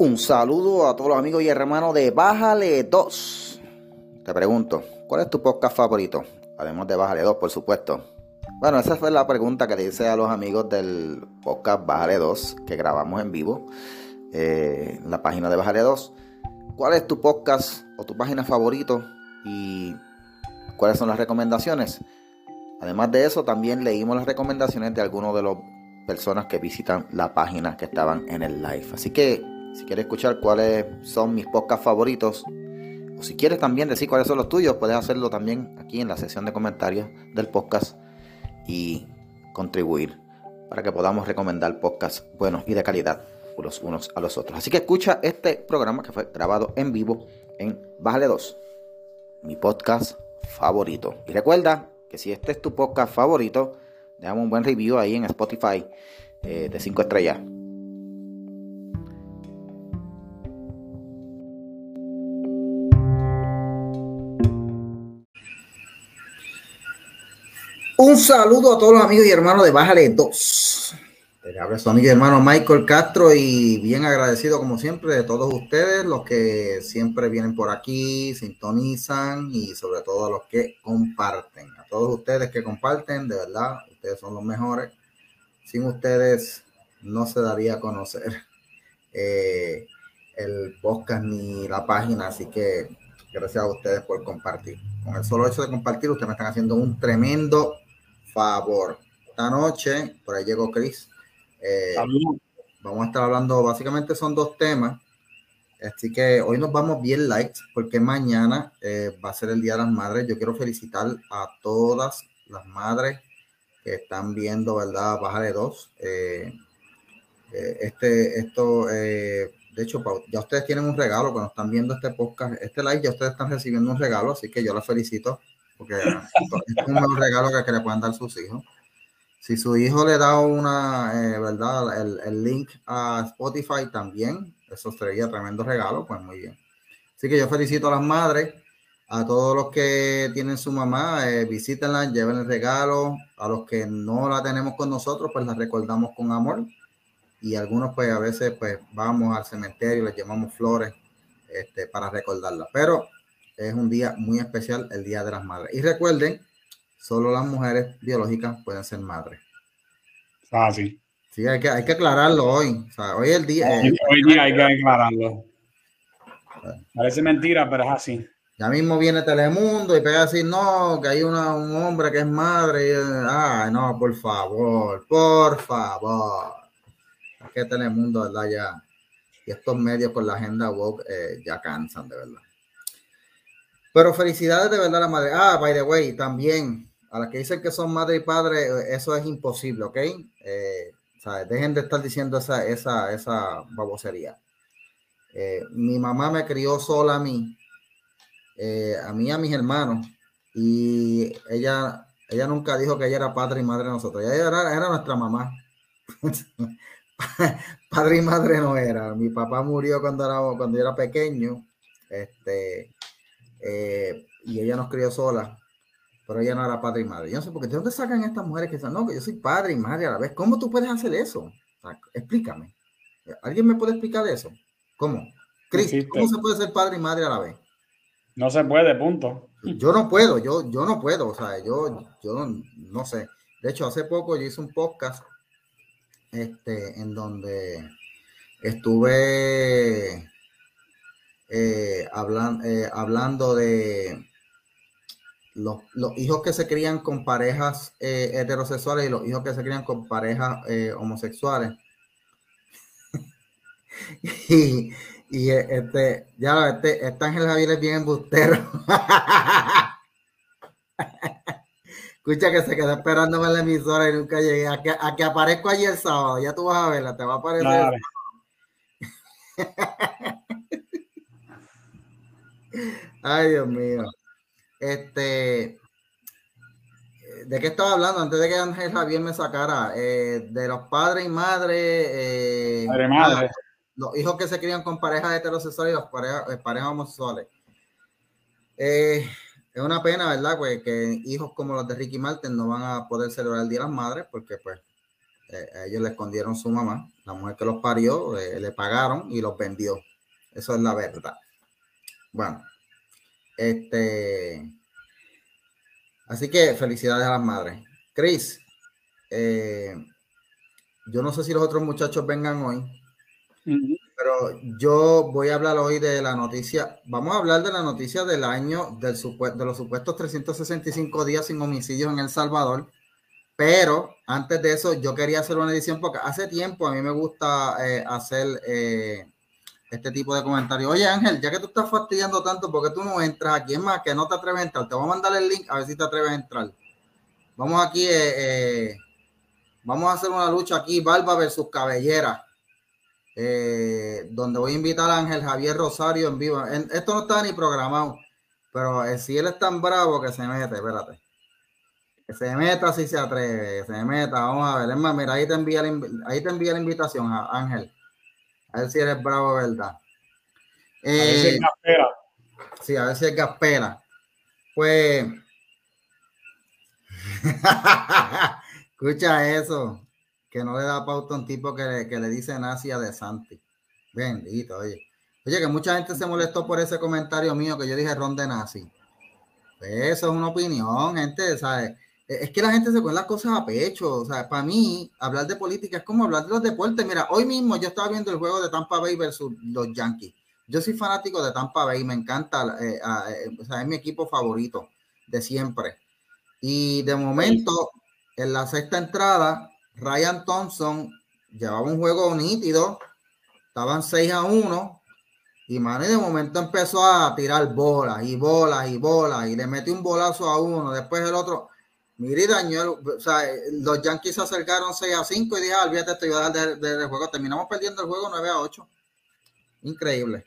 Un saludo a todos los amigos y hermanos de Bájale 2. Te pregunto, ¿cuál es tu podcast favorito? Además de Bájale 2, por supuesto. Bueno, esa fue la pregunta que le hice a los amigos del podcast Bájale 2 que grabamos en vivo eh, en la página de Bájale 2. ¿Cuál es tu podcast o tu página favorito? Y cuáles son las recomendaciones. Además de eso, también leímos las recomendaciones de algunos de las personas que visitan la página que estaban en el live. Así que si quieres escuchar cuáles son mis podcasts favoritos, o si quieres también decir cuáles son los tuyos, puedes hacerlo también aquí en la sección de comentarios del podcast y contribuir para que podamos recomendar podcasts buenos y de calidad los unos a los otros. Así que escucha este programa que fue grabado en vivo en Bájale 2, mi podcast favorito. Y recuerda que si este es tu podcast favorito, déjame un buen review ahí en Spotify eh, de 5 estrellas. Un saludo a todos los amigos y hermanos de Bájale 2. Te habla su amigo y hermano Michael Castro y bien agradecido como siempre de todos ustedes, los que siempre vienen por aquí, sintonizan y sobre todo a los que comparten. A todos ustedes que comparten, de verdad, ustedes son los mejores. Sin ustedes no se daría a conocer eh, el podcast ni la página, así que gracias a ustedes por compartir. Con el solo hecho de compartir, ustedes me están haciendo un tremendo favor. Esta noche, por ahí llegó Chris eh, vamos a estar hablando, básicamente son dos temas. Así que hoy nos vamos bien light porque mañana eh, va a ser el Día de las Madres. Yo quiero felicitar a todas las madres que están viendo, ¿verdad? Baja de dos. Eh, este, esto, de hecho, ya ustedes tienen un regalo cuando están viendo este podcast, este live, ya ustedes están recibiendo un regalo, así que yo los felicito porque es un regalo que, que le puedan dar sus hijos. Si su hijo le da una, eh, ¿verdad? El, link a Spotify también, eso sería tremendo regalo, pues muy bien. Así que yo felicito a las madres, a todos los que tienen su mamá, eh, visítenla, lleven el regalo. A los que no la tenemos con nosotros, pues la recordamos con amor. Y algunos, pues a veces, pues vamos al cementerio, les llevamos flores este, para recordarla. Pero es un día muy especial, el Día de las Madres. Y recuerden solo las mujeres biológicas pueden ser madres. Ah, sí. Sí, hay que, hay que aclararlo hoy. O sea, hoy es el día. Hoy, día hay que aclararlo. Parece mentira, pero es así. Ya mismo viene Telemundo y pega así, no, que hay una, un hombre que es madre. ay, no, por favor, por favor. Es que Telemundo, ¿verdad? Ya. Y estos medios con la agenda woke eh, ya cansan, de verdad. Pero felicidades de verdad a la madre. Ah, by the way, también a las que dicen que son madre y padre, eso es imposible, ¿ok? Eh, Dejen de estar diciendo esa, esa, esa babosería. Eh, mi mamá me crió sola a mí, eh, a mí y a mis hermanos, y ella, ella nunca dijo que ella era padre y madre de nosotros. Ella era, era nuestra mamá. padre y madre no era. Mi papá murió cuando, era, cuando yo era pequeño, este, y ella nos crió sola pero ella no era padre y madre. Yo no sé por qué, ¿de dónde sacan estas mujeres que dicen, no, que yo soy padre y madre a la vez? ¿Cómo tú puedes hacer eso? explícame. ¿Alguien me puede explicar eso? ¿Cómo? Cris, ¿cómo se puede ser padre y madre a la vez? No se puede, punto. Yo no puedo, yo, yo no puedo, o sea, yo, yo no, sé. De hecho, hace poco yo hice un podcast este, en donde estuve eh, eh, hablando de los, hijos que se crían con parejas eh, heterosexuales y los hijos que se crían con parejas eh, homosexuales. y, y, este, ya, este, este Ángel Javier es bien embustero. Escucha que se quedó esperándome en la emisora y nunca llegué. A que, a que aparezco allí el sábado, ya tú vas a verla, te va a aparecer. Ay, Dios mío. Este, ¿de qué estaba hablando antes de que Ángel Javier me sacara? Eh, de los padres y madres. Eh, madre, Los hijos que se crían con parejas heterosexuales y las parejas, eh, parejas homosexuales. es una pena, ¿verdad? Pues que hijos como los de Ricky Martin no van a poder celebrar el Día de las Madres porque, pues, ellos le escondieron su mamá, la mujer que los parió, le pagaron y los vendió. Eso es la verdad. Bueno, este. Así que felicidades a las madres. Chris, eh, yo no sé si los otros muchachos vengan hoy, pero yo voy a hablar hoy de la noticia. Vamos a hablar de la noticia del año del de los supuestos 365 días sin homicidios en El Salvador pero antes de eso, yo quería hacer una edición porque hace tiempo a mí me gusta eh, hacer eh, este tipo de comentarios. Oye, Ángel, ya que tú estás fastidiando tanto, ¿por qué tú no entras aquí? Es más, que no te atreves a entrar. Te voy a mandar el link a ver si te atreves a entrar. Vamos aquí, eh, vamos a hacer una lucha aquí, Barba versus Cabellera. donde voy a invitar a Ángel Javier Rosario en vivo. esto no está ni programado, pero si él es tan bravo que se mete, espérate se meta si se atreve, se meta, vamos a ver. Es más, mira, ahí te envía la, ahí te envía la invitación, a Ángel. A ver si eres bravo, ¿verdad? Eh, a ver si es gaspera. Sí, a ver si es gaspera. Pues. Escucha eso. Que no le da pauta a un tipo que, que le dice nazi a De Santi. Bendito, oye. Oye, que mucha gente se molestó por ese comentario mío que yo dije ron de nazi. Pues eso es una opinión, gente, ¿sabes? Es que la gente se pone las cosas a pecho. O sea, para mí, hablar de política es como hablar de los deportes. Mira, hoy mismo yo estaba viendo el juego de Tampa Bay versus los Yankees. Yo soy fanático de Tampa Bay, me encanta, eh, eh, o sea, es mi equipo favorito de siempre. Y de momento, en la sexta entrada, Ryan Thompson llevaba un juego nítido, estaban 6 a 1, y Manny de momento empezó a tirar bolas y bolas y bolas, y le metió un bolazo a uno, después el otro Mire, daño, o sea, los Yankees se acercaron 6 a 5 y dije, ah, olvídate, esto iba a dar del juego. Terminamos perdiendo el juego 9 a 8. Increíble.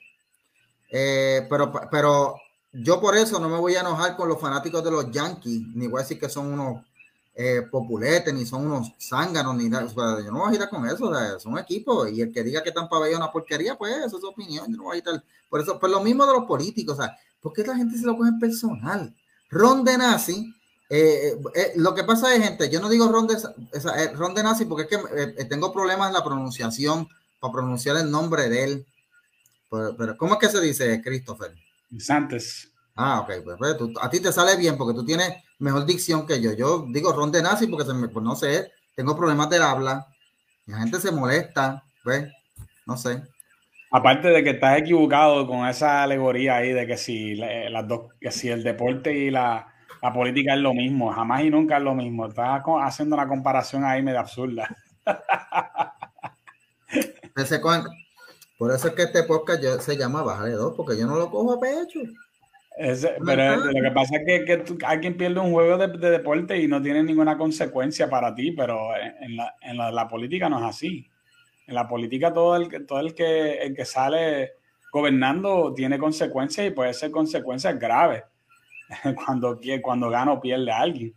Eh, pero, pero yo por eso no me voy a enojar con los fanáticos de los Yankees, ni voy a decir que son unos eh, populetes, ni son unos zánganos, ni nada. yo no voy a ir con eso, son equipos. Y el que diga que Tampa Bay es una porquería, pues esa es su opinión. Yo no voy a ir Por eso, pues lo mismo de los políticos, o sea, ¿por qué la gente se lo coge personal? Ron de Nazi eh, eh, eh, lo que pasa es, gente, yo no digo ron de, ron de nazi porque es que tengo problemas en la pronunciación para pronunciar el nombre de él. Pero, ¿cómo es que se dice, Christopher? Santos. Ah, ok, pues, pues a ti te sale bien porque tú tienes mejor dicción que yo. Yo digo ron de nazi porque se me, pues no sé, tengo problemas de habla. La gente se molesta, pues, no sé. Aparte de que estás equivocado con esa alegoría ahí de que si las dos, que si el deporte y la la política es lo mismo, jamás y nunca es lo mismo. Estás haciendo una comparación ahí medio absurda. por eso es que este podcast se llama Baja de Dos, porque yo no lo cojo a pecho. pero lo que pasa es que, que alguien pierde un juego de, deporte y no tiene ninguna consecuencia para ti, pero en, la, política no es así. En la política todo el, todo el, que, el que sale gobernando tiene consecuencias y puede ser consecuencias graves. cuando, cuando gana o pierde a alguien.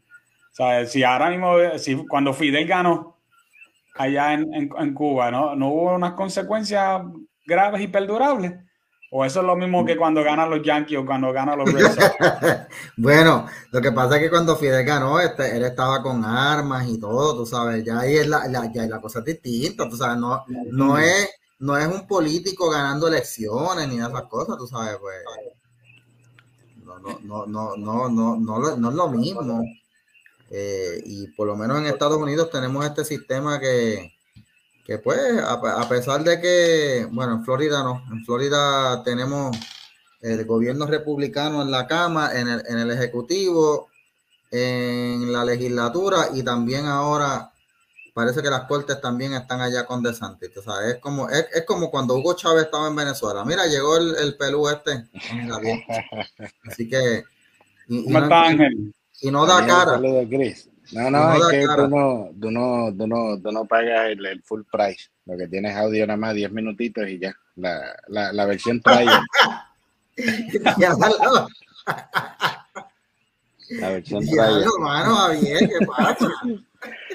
O sea, si ahora mismo, si cuando Fidel ganó allá en, en, Cuba, ¿no? ¿no hubo unas consecuencias graves y perdurables? ¿O eso es lo mismo que cuando ganan los Yankees o cuando ganan los bueno, lo que pasa es que cuando Fidel ganó, este, él estaba con armas y todo, tú sabes, ya ahí es la, la, ya la cosa distinta, tú sabes, no, no, es, no es un político ganando elecciones ni esas cosas, tú sabes, pues no, no, no, no, no, no es lo mismo. Eh, y por lo menos en Estados Unidos tenemos este sistema que, que pues, a, pesar de que, bueno, en Florida no, en Florida tenemos el gobierno republicano en la Cámara, en el, en el Ejecutivo, en la legislatura y también ahora parece que las cortes también están allá con DeSantis. O sea, es como, es, como cuando Hugo Chávez estaba en Venezuela. Mira, llegó el, el pelú este. Así que. Y, no, y no da cara. No, no, es que tú no, tú no, tú no, tú no pagas el, full price. Lo que tienes audio nada más 10 minutitos y ya. La, la, la versión trial. la versión trial. Hermano, bien, ¿qué pasa?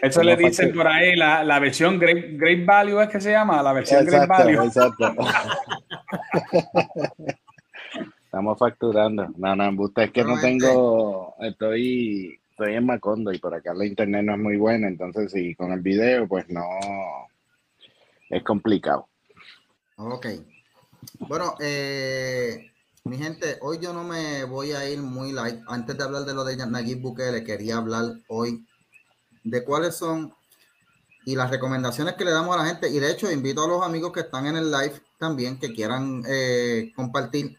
Eso le dicen por ahí la, la versión Great, Great, Value, ¿es que se llama? La versión Great Value. Exacto. Estamos facturando. No, no, es que no tengo, estoy, estoy en Macondo y por acá la internet no es muy buena, entonces sí, con el video pues no, es complicado. Ok. Bueno, eh, mi gente, hoy yo no me voy a ir muy light. Antes de hablar de lo de Nayib Bukele, quería hablar hoy de cuáles son y las recomendaciones que le damos a la gente. Y de hecho, invito a los amigos que están en el live también que quieran eh, compartir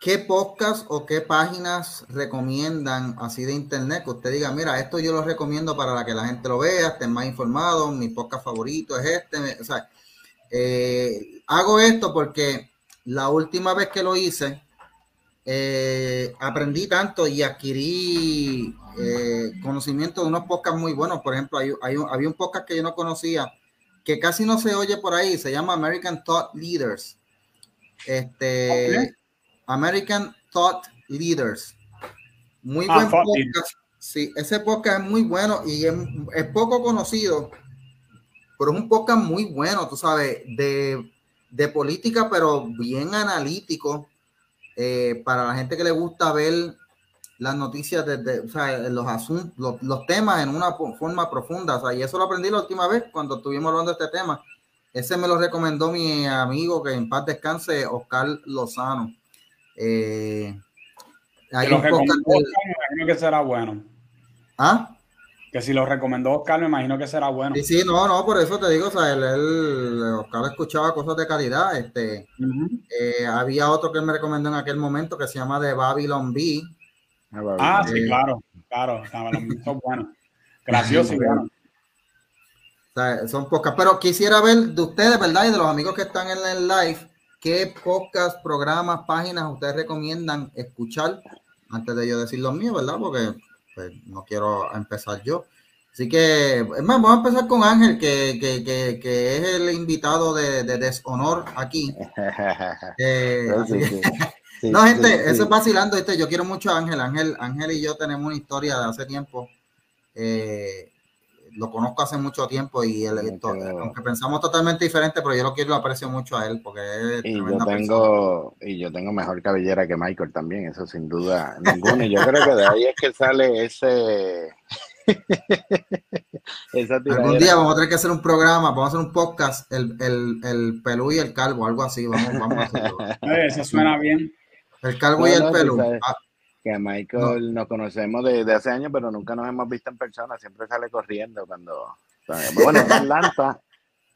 ¿Qué podcast o qué páginas recomiendan así de internet? Que usted diga, mira, esto yo lo recomiendo para que la gente lo vea, estén más informados, mi podcast favorito es este. O sea, eh, hago esto porque la última vez que lo hice, eh, aprendí tanto y adquirí eh, conocimiento de unos podcasts muy buenos. Por ejemplo, hay, había un podcast que yo no conocía que casi no se oye por ahí, se llama American Thought Leaders. Este, American Thought Leaders. Muy ah, buen podcast. Sí, ese podcast es muy bueno y es, poco conocido, pero es un podcast muy bueno, tú sabes, de, política, pero bien analítico eh, para la gente que le gusta ver las noticias, de, o sea, los asuntos, los, temas en una forma profunda. O sea, y eso lo aprendí la última vez cuando estuvimos hablando de este tema. Ese me lo recomendó mi amigo que en paz descanse, Oscar Lozano. Eh, hay un podcast me imagino que será bueno. ¿Ah? Que si lo recomendó Oscar, me imagino que será bueno. Sí, sí, no, no, por eso te digo, o sea, él, Oscar escuchaba cosas de calidad. Este, eh, había otro que él me recomendó en aquel momento que se llama The Babylon B. Ah, sí, claro, claro, son buenos. Gracioso y bueno. O sea, son pocas, pero quisiera ver de ustedes, ¿verdad? Y de los amigos que están en el live, ¿Qué podcast, programas, páginas ustedes recomiendan escuchar? Antes de yo decir los míos, ¿verdad? Porque pues, no quiero empezar yo. Así que, más, vamos a empezar con Ángel, que, que, que, que es el invitado de, de deshonor aquí. Eh, no, gente, eso es vacilando. Este, yo quiero mucho a Ángel. Ángel. Ángel y yo tenemos una historia de hace tiempo. Eh, lo conozco hace mucho tiempo y él, aunque pensamos totalmente diferente, pero yo lo quiero lo aprecio mucho a él porque es y yo tengo y yo tengo mejor cabellera que Michael también, eso sin duda ninguno. Y yo creo que de ahí es que sale ese Algún día vamos a tener que hacer un programa, vamos a hacer un podcast, el, el, el pelú y el calvo, algo así, vamos, vamos a hacerlo. Eso suena bien. El calvo y el pelú. Que Michael nos conocemos desde hace años, pero nunca nos hemos visto en persona. Siempre sale corriendo cuando. Bueno, es Atlanta,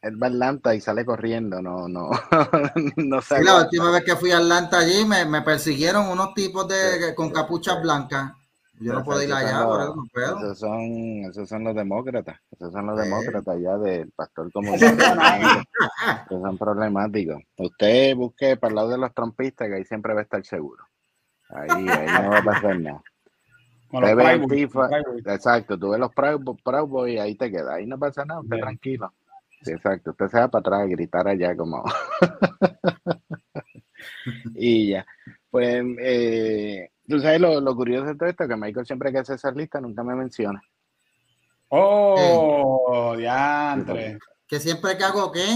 es Atlanta y sale corriendo, no, no, no sé. la última vez que fui a Atlanta allí me, me persiguieron unos tipos de con capuchas blancas. Yo no puedo ir allá, por eso no puedo. Esos son, esos son los demócratas, esos son los demócratas ya del pastor como que son problemáticos. Usted busque para el lado de los trompistas que ahí siempre va a estar seguro. Ahí, ahí no va a pasar nada. exacto, tú ves los Proud, Boys y ahí te quedas, ahí no pasa nada, usted tranquilo. exacto, usted se va para atrás a gritar allá como... y ya. Pues, eh, tú sabes lo, curioso de todo esto, que Michael siempre que hace esa lista nunca me menciona. Oh, diantre. Que siempre que hago qué?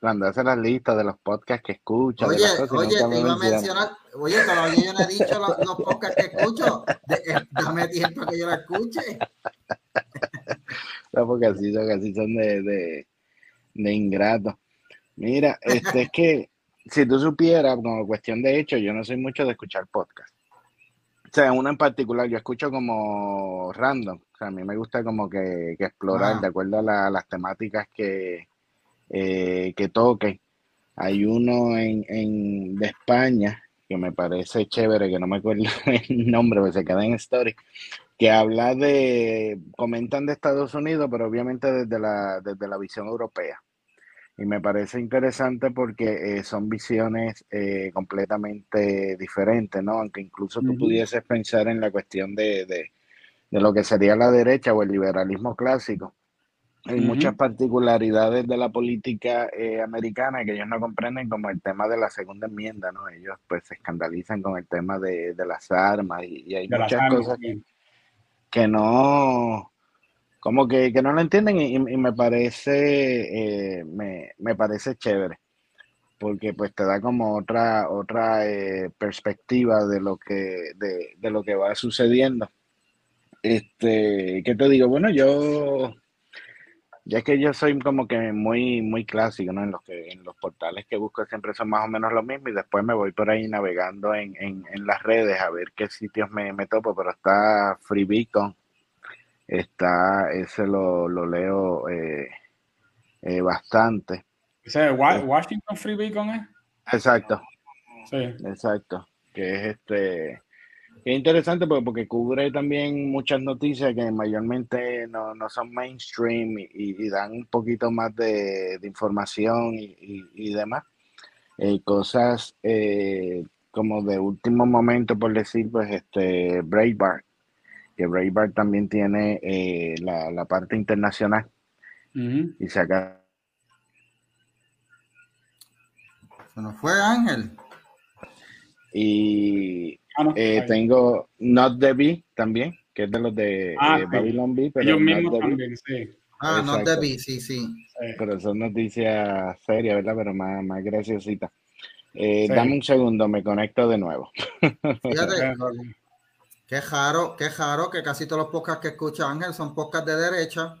cuando hace las listas de los podcasts que escucha. Oye, oye, te iba a mencionar, oye, todavía yo no he dicho los, podcasts que escucho. Eh, dame tiempo que yo la escuche. no, porque así son, así son de, de, de ingrato. Mira, este es que si tú supieras, como cuestión de hecho, yo no soy mucho de escuchar podcasts. O sea, uno en particular, yo escucho como random. O sea, a mí me gusta como que, que explorar de acuerdo a las temáticas que, eh, que toque. Hay uno en, en, de España que me parece chévere, que no me acuerdo el nombre, pero se queda en Story, que habla de, comentan de Estados Unidos, pero obviamente desde la, desde la visión europea. Y me parece interesante porque eh, son visiones eh, completamente diferentes, ¿no? Aunque incluso tú pudieses pensar en la cuestión de, de, de, lo que sería la derecha o el liberalismo clásico hay muchas particularidades de la política eh, americana que ellos no comprenden, como el tema de la segunda enmienda, ¿no? Ellos pues se escandalizan con el tema de, las armas y, hay muchas cosas que, no, como que, no lo entienden y, me parece, eh, me, parece chévere. porque pues te da como otra, otra eh, perspectiva de lo que, de, de, lo que va sucediendo. Este, ¿qué te digo? Bueno, yo, ya que yo soy como que muy, muy clásico, ¿no? En los que, en los portales que busco siempre son más o menos lo mismo y después me voy por ahí navegando en, en, en las redes a ver qué sitios me, me topo, pero está Free Beacon, está, ese lo, lo leo eh, eh, bastante. ¿Ese Washington Free Beacon es? Exacto. Sí. Exacto. Que es este. Es interesante porque, porque, cubre también muchas noticias que mayormente no, no son mainstream y, y, dan un poquito más de, de información y, y demás. Eh, cosas eh, como de último momento, por decir, pues este Breitbart, que Breitbart también tiene eh, la, la, parte internacional uh -huh. y saca Se nos fue Ángel. Y ah, no, eh, tengo Not the Bee también, que es de los de ah, eh, Babylon Bee. Pero Ellos mismos también, sí. Ah, Exacto. Not the Bee, sí, sí, sí. Pero son noticias serias, ¿verdad? Pero más, más graciositas. Eh, sí. Dame un segundo, me conecto de nuevo. Fíjate, qué raro, qué raro que casi todos los podcasts que escucha Ángel son podcasts de derecha.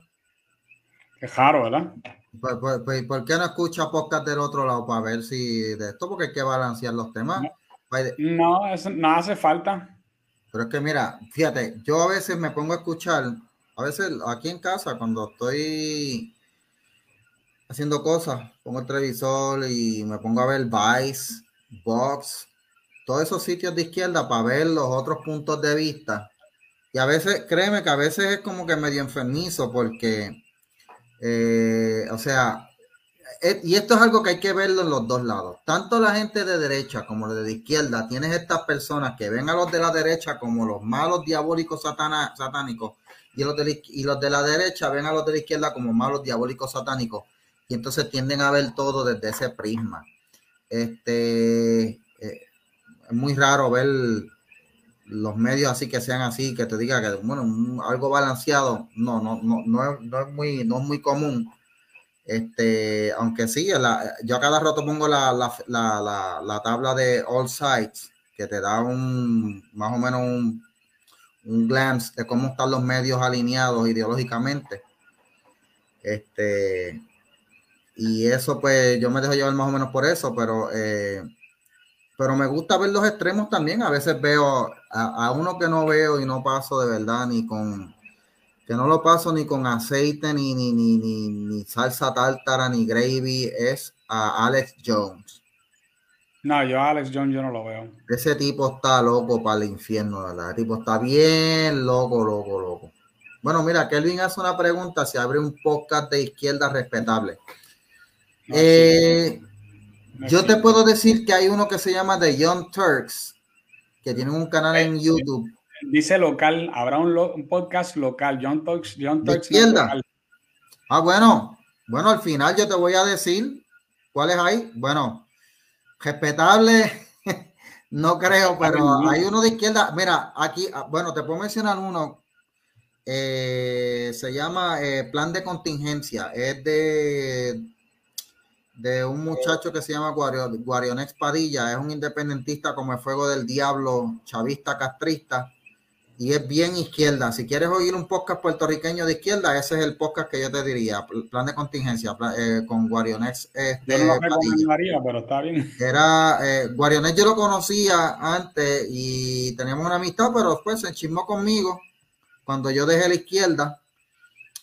Qué raro, ¿verdad? Pues, pues, pues, ¿Por qué no escucha podcast del otro lado para ver si de esto? Porque hay que balancear los temas. No, no, eso no hace falta. Pero es que mira, fíjate, yo a veces me pongo a escuchar, a veces aquí en casa, cuando estoy haciendo cosas, pongo el televisor y me pongo a ver Vice, Vox, todos esos sitios de izquierda para ver los otros puntos de vista. Y a veces, créeme que a veces es como que medio enfermizo porque eh, o sea, y esto es algo que hay que verlo en los dos lados. Tanto la gente de derecha como la de izquierda, tienes estas personas que ven a los de la derecha como los malos diabólicos satánicos y los, de, y los de la derecha ven a los de la izquierda como malos diabólicos satánicos y entonces tienden a ver todo desde ese prisma. Este eh, es muy raro ver los medios así que sean así, que te diga que bueno, algo balanceado, no, no, no, no no es muy, no es muy común. Este, aunque sí, yo a cada rato pongo la, la, la, la, tabla de all sides, que te da un más o menos un, un glance de cómo están los medios alineados ideológicamente. Este, y eso, pues, yo me dejo llevar más o menos por eso, pero eh, pero me gusta ver los extremos también. A veces veo a, a, uno que no veo y no paso de verdad ni con que no lo paso ni con aceite ni ni, ni, ni, ni salsa tártara ni gravy es a Alex Jones. No, yo a Alex Jones yo no lo veo. Ese tipo está loco para el infierno, ¿verdad? El tipo está bien loco, loco, loco. Bueno, mira, Kelvin hace una pregunta si abre un podcast de izquierda respetable. No, eh, sí. Yo te puedo decir que hay uno que se llama The Young Turks, que tienen un canal en YouTube. Dice local, habrá un, lo, un podcast local, Young Turks. Young Turks izquierda. Ah, bueno, bueno, al final yo te voy a decir cuáles hay. Bueno, respetable, no creo, pero hay uno de izquierda. Mira, aquí, ah, bueno, te puedo mencionar uno. Eh, se llama eh, Plan de Contingencia. Es de de un muchacho que se llama Guarionex Padilla, es un independentista como el fuego del diablo, chavista, castrista, y es bien izquierda. Si quieres oír un podcast puertorriqueño de izquierda, ese es el podcast que yo te diría, plan de contingencia, plan, eh, con Guarionex. Este, yo no lo pero está bien. Era, eh, Guarionex yo lo conocía antes y teníamos una amistad, pero después se enchismó conmigo cuando yo dejé la izquierda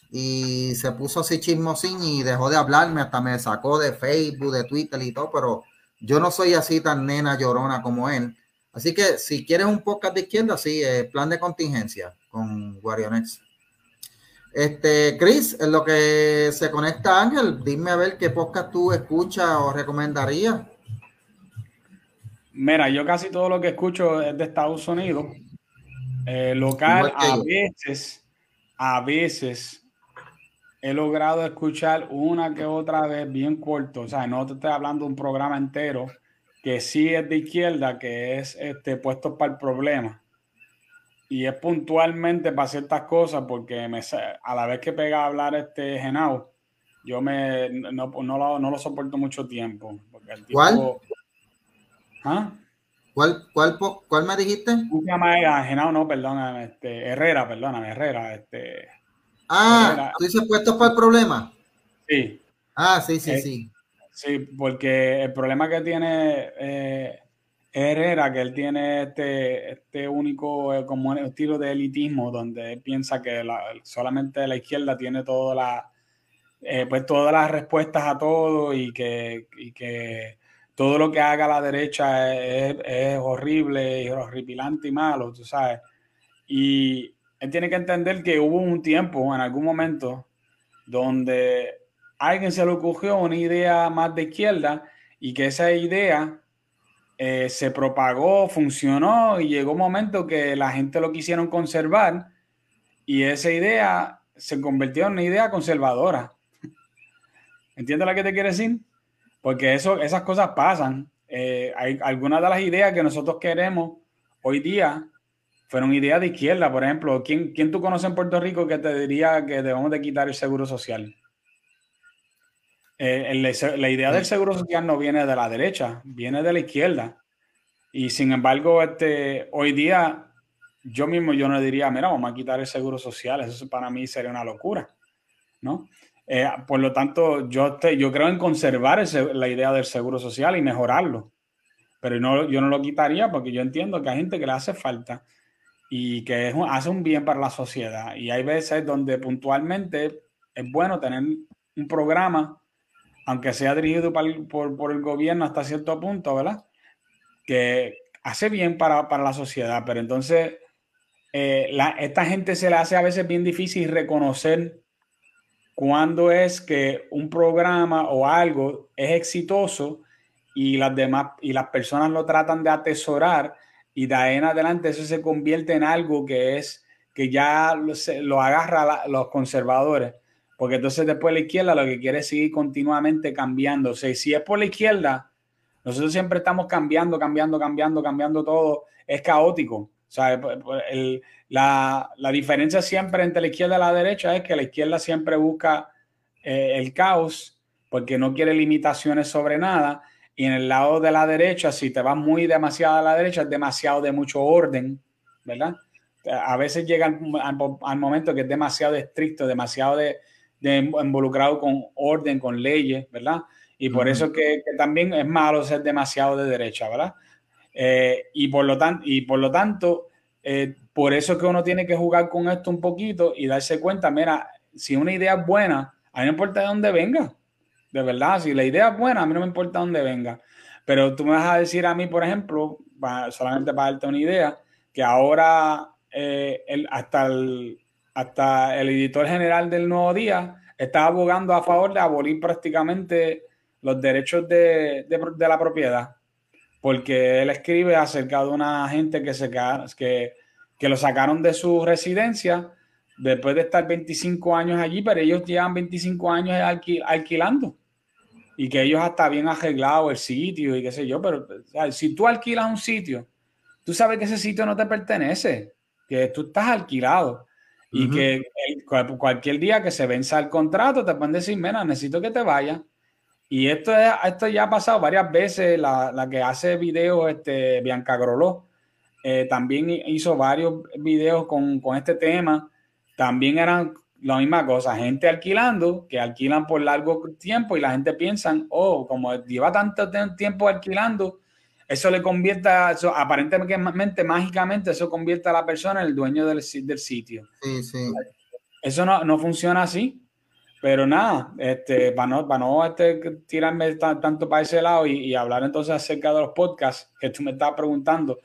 y se puso así chismosín y dejó de hablarme, hasta me sacó de Facebook, de Twitter y todo, pero yo no soy así tan nena llorona como él. Así que si quieres un podcast de izquierda, sí, eh, plan de contingencia con Guarionex. Este, Chris, en lo que se conecta Ángel, dime a ver qué podcast tú escuchas o recomendarías. Mira, yo casi todo lo que escucho es de Estados Unidos. Eh, local, a veces, a veces he logrado escuchar una que otra vez bien corto, o sea, no te estoy hablando de un programa entero, que sí es de izquierda, que es este, puesto para el problema. Y es puntualmente para ciertas cosas, porque me, a la vez que pega a hablar este Genao, yo me, no, no, lo, no lo soporto mucho tiempo, porque ¿Cuál? ¿Ah? ¿Cuál, cuál, cuál me dijiste? Se llama Genao, no, perdóname, este, Herrera, perdóname, Herrera, este. Ah, ¿tú dices puestos para el problema? Sí. Ah, sí, sí, eh, sí. Sí, porque el problema que tiene eh, Herrera, que él tiene este, este único eh, como estilo de elitismo, donde él piensa que solamente la izquierda tiene toda la, pues todas las respuestas a todo y que, y que todo lo que haga la derecha es, es horrible y horripilante y malo, tú sabes. Y él tiene que entender que hubo un tiempo, en algún momento, donde alguien se le ocurrió una idea más de izquierda y que esa idea eh, se propagó, funcionó y llegó un momento que la gente lo quisieron conservar y esa idea se convirtió en una idea conservadora. ¿Entiendes lo que te quiere decir? Porque eso, esas cosas pasan. Eh, hay algunas de las ideas que nosotros queremos hoy día fueron ideas de izquierda, por ejemplo. ¿Quién, quién tú conoces en Puerto Rico que te diría que debemos de quitar el seguro social? Eh, la idea del seguro social no viene de la derecha, viene de la izquierda. Y sin embargo, este, hoy día yo mismo yo no diría, mira, vamos a quitar el seguro social, eso para mí sería una locura, ¿no? Eh, por lo tanto, yo, te, yo creo en conservar la idea del seguro social y mejorarlo. Pero no, yo no lo quitaría porque yo entiendo que hay gente que le hace falta y que hace un bien para la sociedad. Y hay veces donde puntualmente es bueno tener un programa, aunque sea dirigido por, por, el gobierno hasta cierto punto, ¿verdad? Que hace bien para, para la sociedad. Pero entonces, eh, esta gente se le hace a veces bien difícil reconocer cuándo es que un programa o algo es exitoso y las demás y las personas lo tratan de atesorar y de ahí en adelante eso se convierte en algo que es que ya lo agarra los conservadores porque entonces después la izquierda lo que quiere es seguir continuamente cambiando o sea, si es por la izquierda nosotros siempre estamos cambiando cambiando cambiando cambiando todo es caótico o sea, el, la, diferencia siempre entre la izquierda y la derecha es que la izquierda siempre busca eh, el caos porque no quiere limitaciones sobre nada. Y en el lado de la derecha, si te vas muy demasiado a la derecha, es demasiado de mucho orden, ¿verdad? A veces llega al, momento que es demasiado estricto, demasiado de, involucrado con orden, con leyes, ¿verdad? Y por eso que, también es malo ser demasiado de derecha, ¿verdad? Eh, y, por lo tanto, y por lo tanto, eh, por eso es que uno tiene que jugar con esto un poquito y darse cuenta, mira, si una idea es buena, a mí no importa de dónde venga. De verdad, si la idea es buena, a mí no me importa de dónde venga. Pero tú me vas a decir a mí, por ejemplo, solamente para darte una idea, que ahora eh, el, hasta, el, hasta el editor general del Nuevo Día está abogando a favor de abolir prácticamente los derechos de, de la propiedad porque él escribe acerca de una gente que, se, que, que lo sacaron de su residencia después de estar 25 años allí, pero ellos llevan 25 años alquilando y que ellos hasta bien arreglado el sitio y qué sé yo, pero si tú alquilas un sitio, tú sabes que ese sitio no te pertenece, que tú estás alquilado y que cualquier día que se venza el contrato te pueden decir, mira, necesito que te vayas y esto, esto ya ha pasado varias veces. La, que hace videos, este, Bianca Groló, eh, también hizo varios videos con, este tema. También eran la misma cosa, gente alquilando, que alquilan por largo tiempo y la gente piensa, oh, como lleva tanto tiempo alquilando, eso le convierte, eso, aparentemente, mágicamente, eso convierte a la persona en el dueño del, del sitio. Sí, sí. Eso no, no funciona así. Pero nada, este, para no, para no este, tirarme tanto para ese lado y, hablar entonces acerca de los podcasts que tú me estabas preguntando,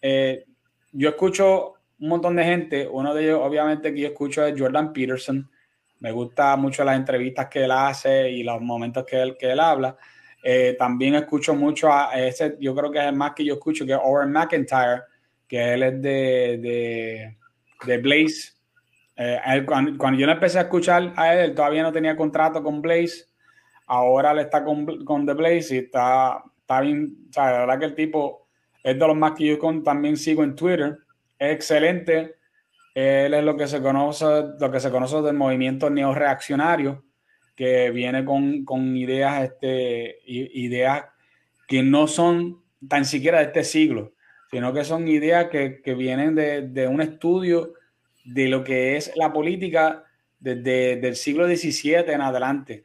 eh, yo escucho un montón de gente, uno de ellos obviamente que yo escucho es Jordan Peterson, me gusta mucho las entrevistas que él hace y los momentos que él, que él habla. Eh, también escucho mucho a ese, yo creo que es el más que yo escucho, que es Owen McIntyre, que él es de, de, de Blaze, eh, cuando, yo empecé a escuchar a él, todavía no tenía contrato con Blaze. Ahora le está con, con The Blaze y está, está bien. O sea, la verdad que el tipo es de los más que yo con, también sigo en Twitter. Es excelente. Él es lo que se conoce, lo que se conoce del movimiento neoreaccionario, que viene con, con ideas, este, ideas que no son tan siquiera de este siglo, sino que son ideas que, vienen de, un estudio de lo que es la política desde el siglo XVII en adelante.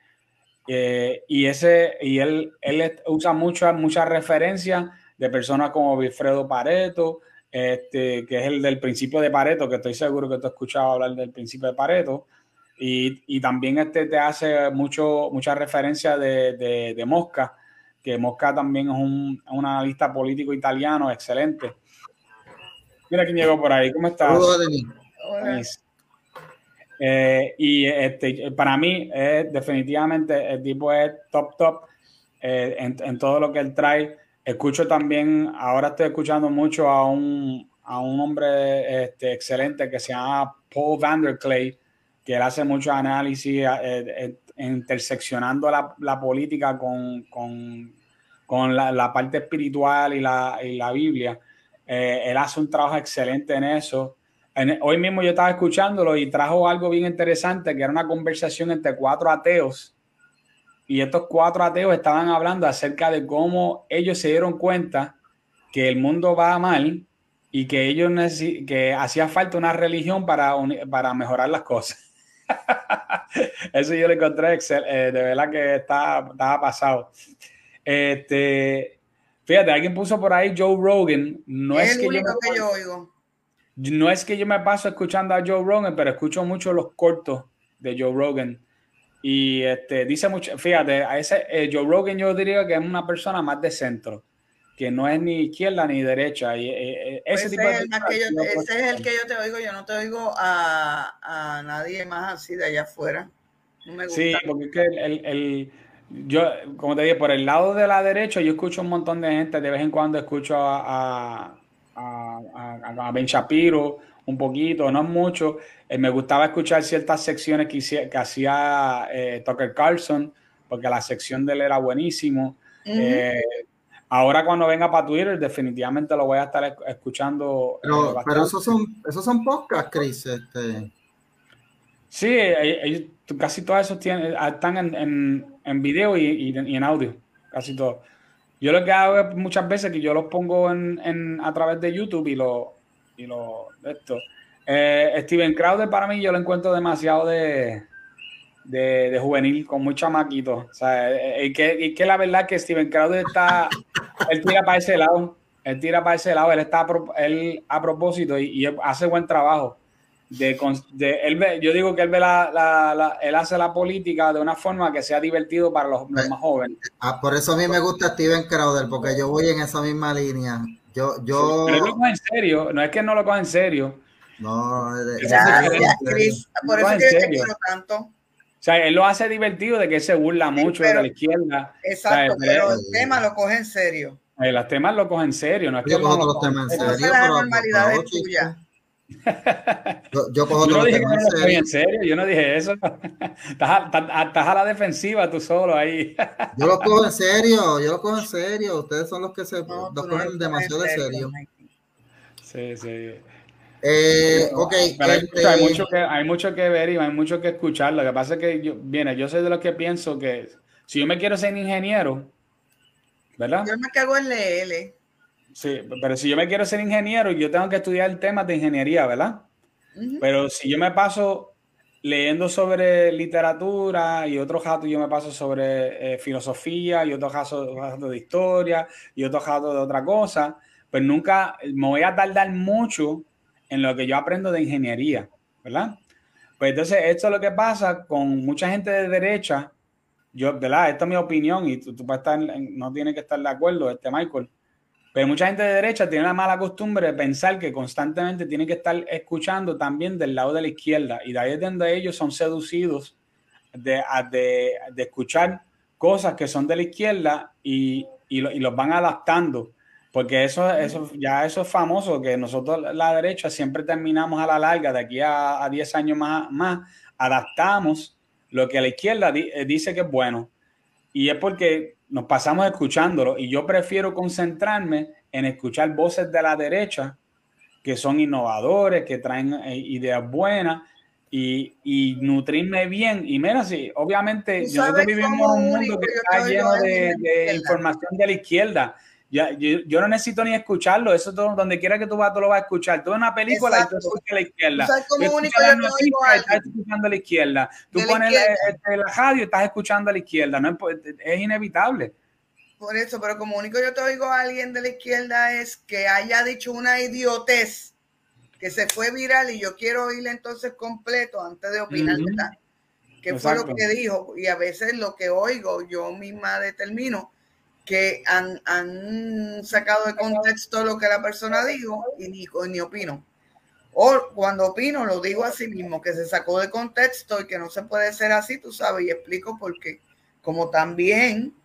Eh, y ese, y él, él usa muchas muchas referencias de personas como Wilfredo Pareto, este, que es el del principio de Pareto, que estoy seguro que tú has escuchado hablar del principio de Pareto, y, y también este te hace mucho, mucha referencia de, de, Mosca, que Mosca también es un, un, analista político italiano excelente. Mira quién llegó por ahí, ¿cómo estás? Eh, y este, para mí, es, definitivamente, el tipo es top, top eh, en, en todo lo que él trae Escucho también, ahora estoy escuchando mucho a un, a un hombre este, excelente que se llama Paul Vanderclay, que él hace mucho análisis eh, eh, interseccionando la, política con, con, con la, la, parte espiritual y la, y la Biblia. Eh, él hace un trabajo excelente en eso. hoy mismo yo estaba escuchándolo y trajo algo bien interesante, que era una conversación entre cuatro ateos y estos cuatro ateos estaban hablando acerca de cómo ellos se dieron cuenta que el mundo va mal y que ellos que hacía falta una religión para, para mejorar las cosas. Eso yo lo encontré excel, eh, de verdad que estaba pasado. Este, fíjate, alguien puso por ahí Joe Rogan. No es, que, yo que yo oigo. No es que yo me paso escuchando a Joe Rogan, pero escucho mucho los cortos de Joe Rogan. Y este, dice mucho, fíjate, a ese eh, Joe Rogan yo diría que es una persona más de centro, que no es ni izquierda ni derecha. Y, eh, eh, ese, tipo es ese es el que yo te oigo, yo no te oigo a, a nadie más así de allá afuera. No me gusta. Sí, porque es que el, el, yo, como te dije, por el lado de la derecha yo escucho un montón de gente, de vez en cuando escucho a, a, a, a Ben Shapiro, un poquito, no mucho. Eh, me gustaba escuchar ciertas secciones que, que hacía eh, Tucker Carlson, porque la sección de él era buenísimo. Eh, ahora cuando venga para Twitter, definitivamente lo voy a estar escuchando. Pero, esos son, esos son podcasts, Chris. Este. Sí, casi todos esos tienen, están en, en, en video y, y, en audio, casi todos. Yo lo que hago es muchas veces que yo los pongo en, en a través de YouTube y lo, y lo esto. Eh, Steven Crowder para mí yo lo encuentro demasiado de, de, juvenil, con muy chamaquito. O sea, eh, y que, y que la verdad que Steven Crowder está, él tira para ese lado, él tira para ese lado, él está a, él a propósito y, hace buen trabajo. De, de, él yo digo que él, ve la, la, él hace la política de una forma que sea divertido para los, más jóvenes. Ah, por eso a mí me gusta Steven Crowder, porque yo voy en esa misma línea. Yo, yo... pero no lo coge en serio, no es que no lo coge en serio. No, por eso que te quiero tanto. O sea, él lo hace divertido de que se burla mucho de la izquierda. Exacto, pero el tema lo coge en serio. Eh, los temas lo cogen en serio, no es que yo cojo los temas en serio. la normalidad es tuya. Yo, cojo yo no dije que no lo en serio, yo no dije eso. estás, a, la defensiva tú solo ahí. yo lo cojo en serio, yo lo cojo en serio. Ustedes son los que se no, los cogen demasiado en serio. Sí, sí. Eh, ok. Este hay, mucho que, hay mucho que ver y hay mucho que escuchar. Lo que pasa es que yo, viene, yo soy de los que pienso que si yo me quiero ser ingeniero, ¿verdad? Yo me cago en leer. Sí, pero si yo me quiero ser ingeniero, yo tengo que estudiar temas de ingeniería, ¿verdad? Pero si yo me paso leyendo sobre literatura y otro jato yo me paso sobre eh, filosofía y otro jato, de historia y otro jato de otra cosa, pues nunca me voy a tardar mucho en lo que yo aprendo de ingeniería, ¿verdad? Pues entonces esto es lo que pasa con mucha gente de derecha, yo, ¿verdad? Esta es mi opinión y tú, tú puedes estar, no tienes que estar de acuerdo, este Michael, pero mucha gente de derecha tiene la mala costumbre de pensar que constantemente tiene que estar escuchando también del lado de la izquierda y de ahí es donde ellos son seducidos de, de, de escuchar cosas que son de la izquierda y, y, y, los van adaptando. Porque eso, eso, ya eso es famoso, que nosotros la derecha siempre terminamos a la larga, de aquí a, a 10 años más, más, adaptamos lo que la izquierda eh, dice que es bueno. Y es porque nos pasamos escuchándolo y yo prefiero concentrarme en escuchar voces de la derecha que son innovadores, que traen eh, ideas buenas y, y nutrirme bien. Y mira, sí, obviamente nosotros vivimos en un mundo que está lleno de, de información de la izquierda. Ya, yo, yo, no necesito ni escucharlo, eso todo, donde quiera que tú vas, tú lo vas a escuchar. Tú ves una película y tú escuchas a la izquierda. Tú estás escuchando a la izquierda. Tú pones la, este, la, radio y estás escuchando a la izquierda. No es, inevitable. Por eso, pero como único yo te oigo a alguien de la izquierda es que haya dicho una idiotez que se fue viral y yo quiero oírle entonces completo antes de opinar, ¿verdad? Que fue lo que dijo. Y a veces lo que oigo yo misma determino que han, han sacado de contexto lo que la persona dijo y ni, ni opino. O cuando opino lo digo así mismo, que se sacó de contexto y que no se puede ser así, tú sabes, y explico por qué. Como también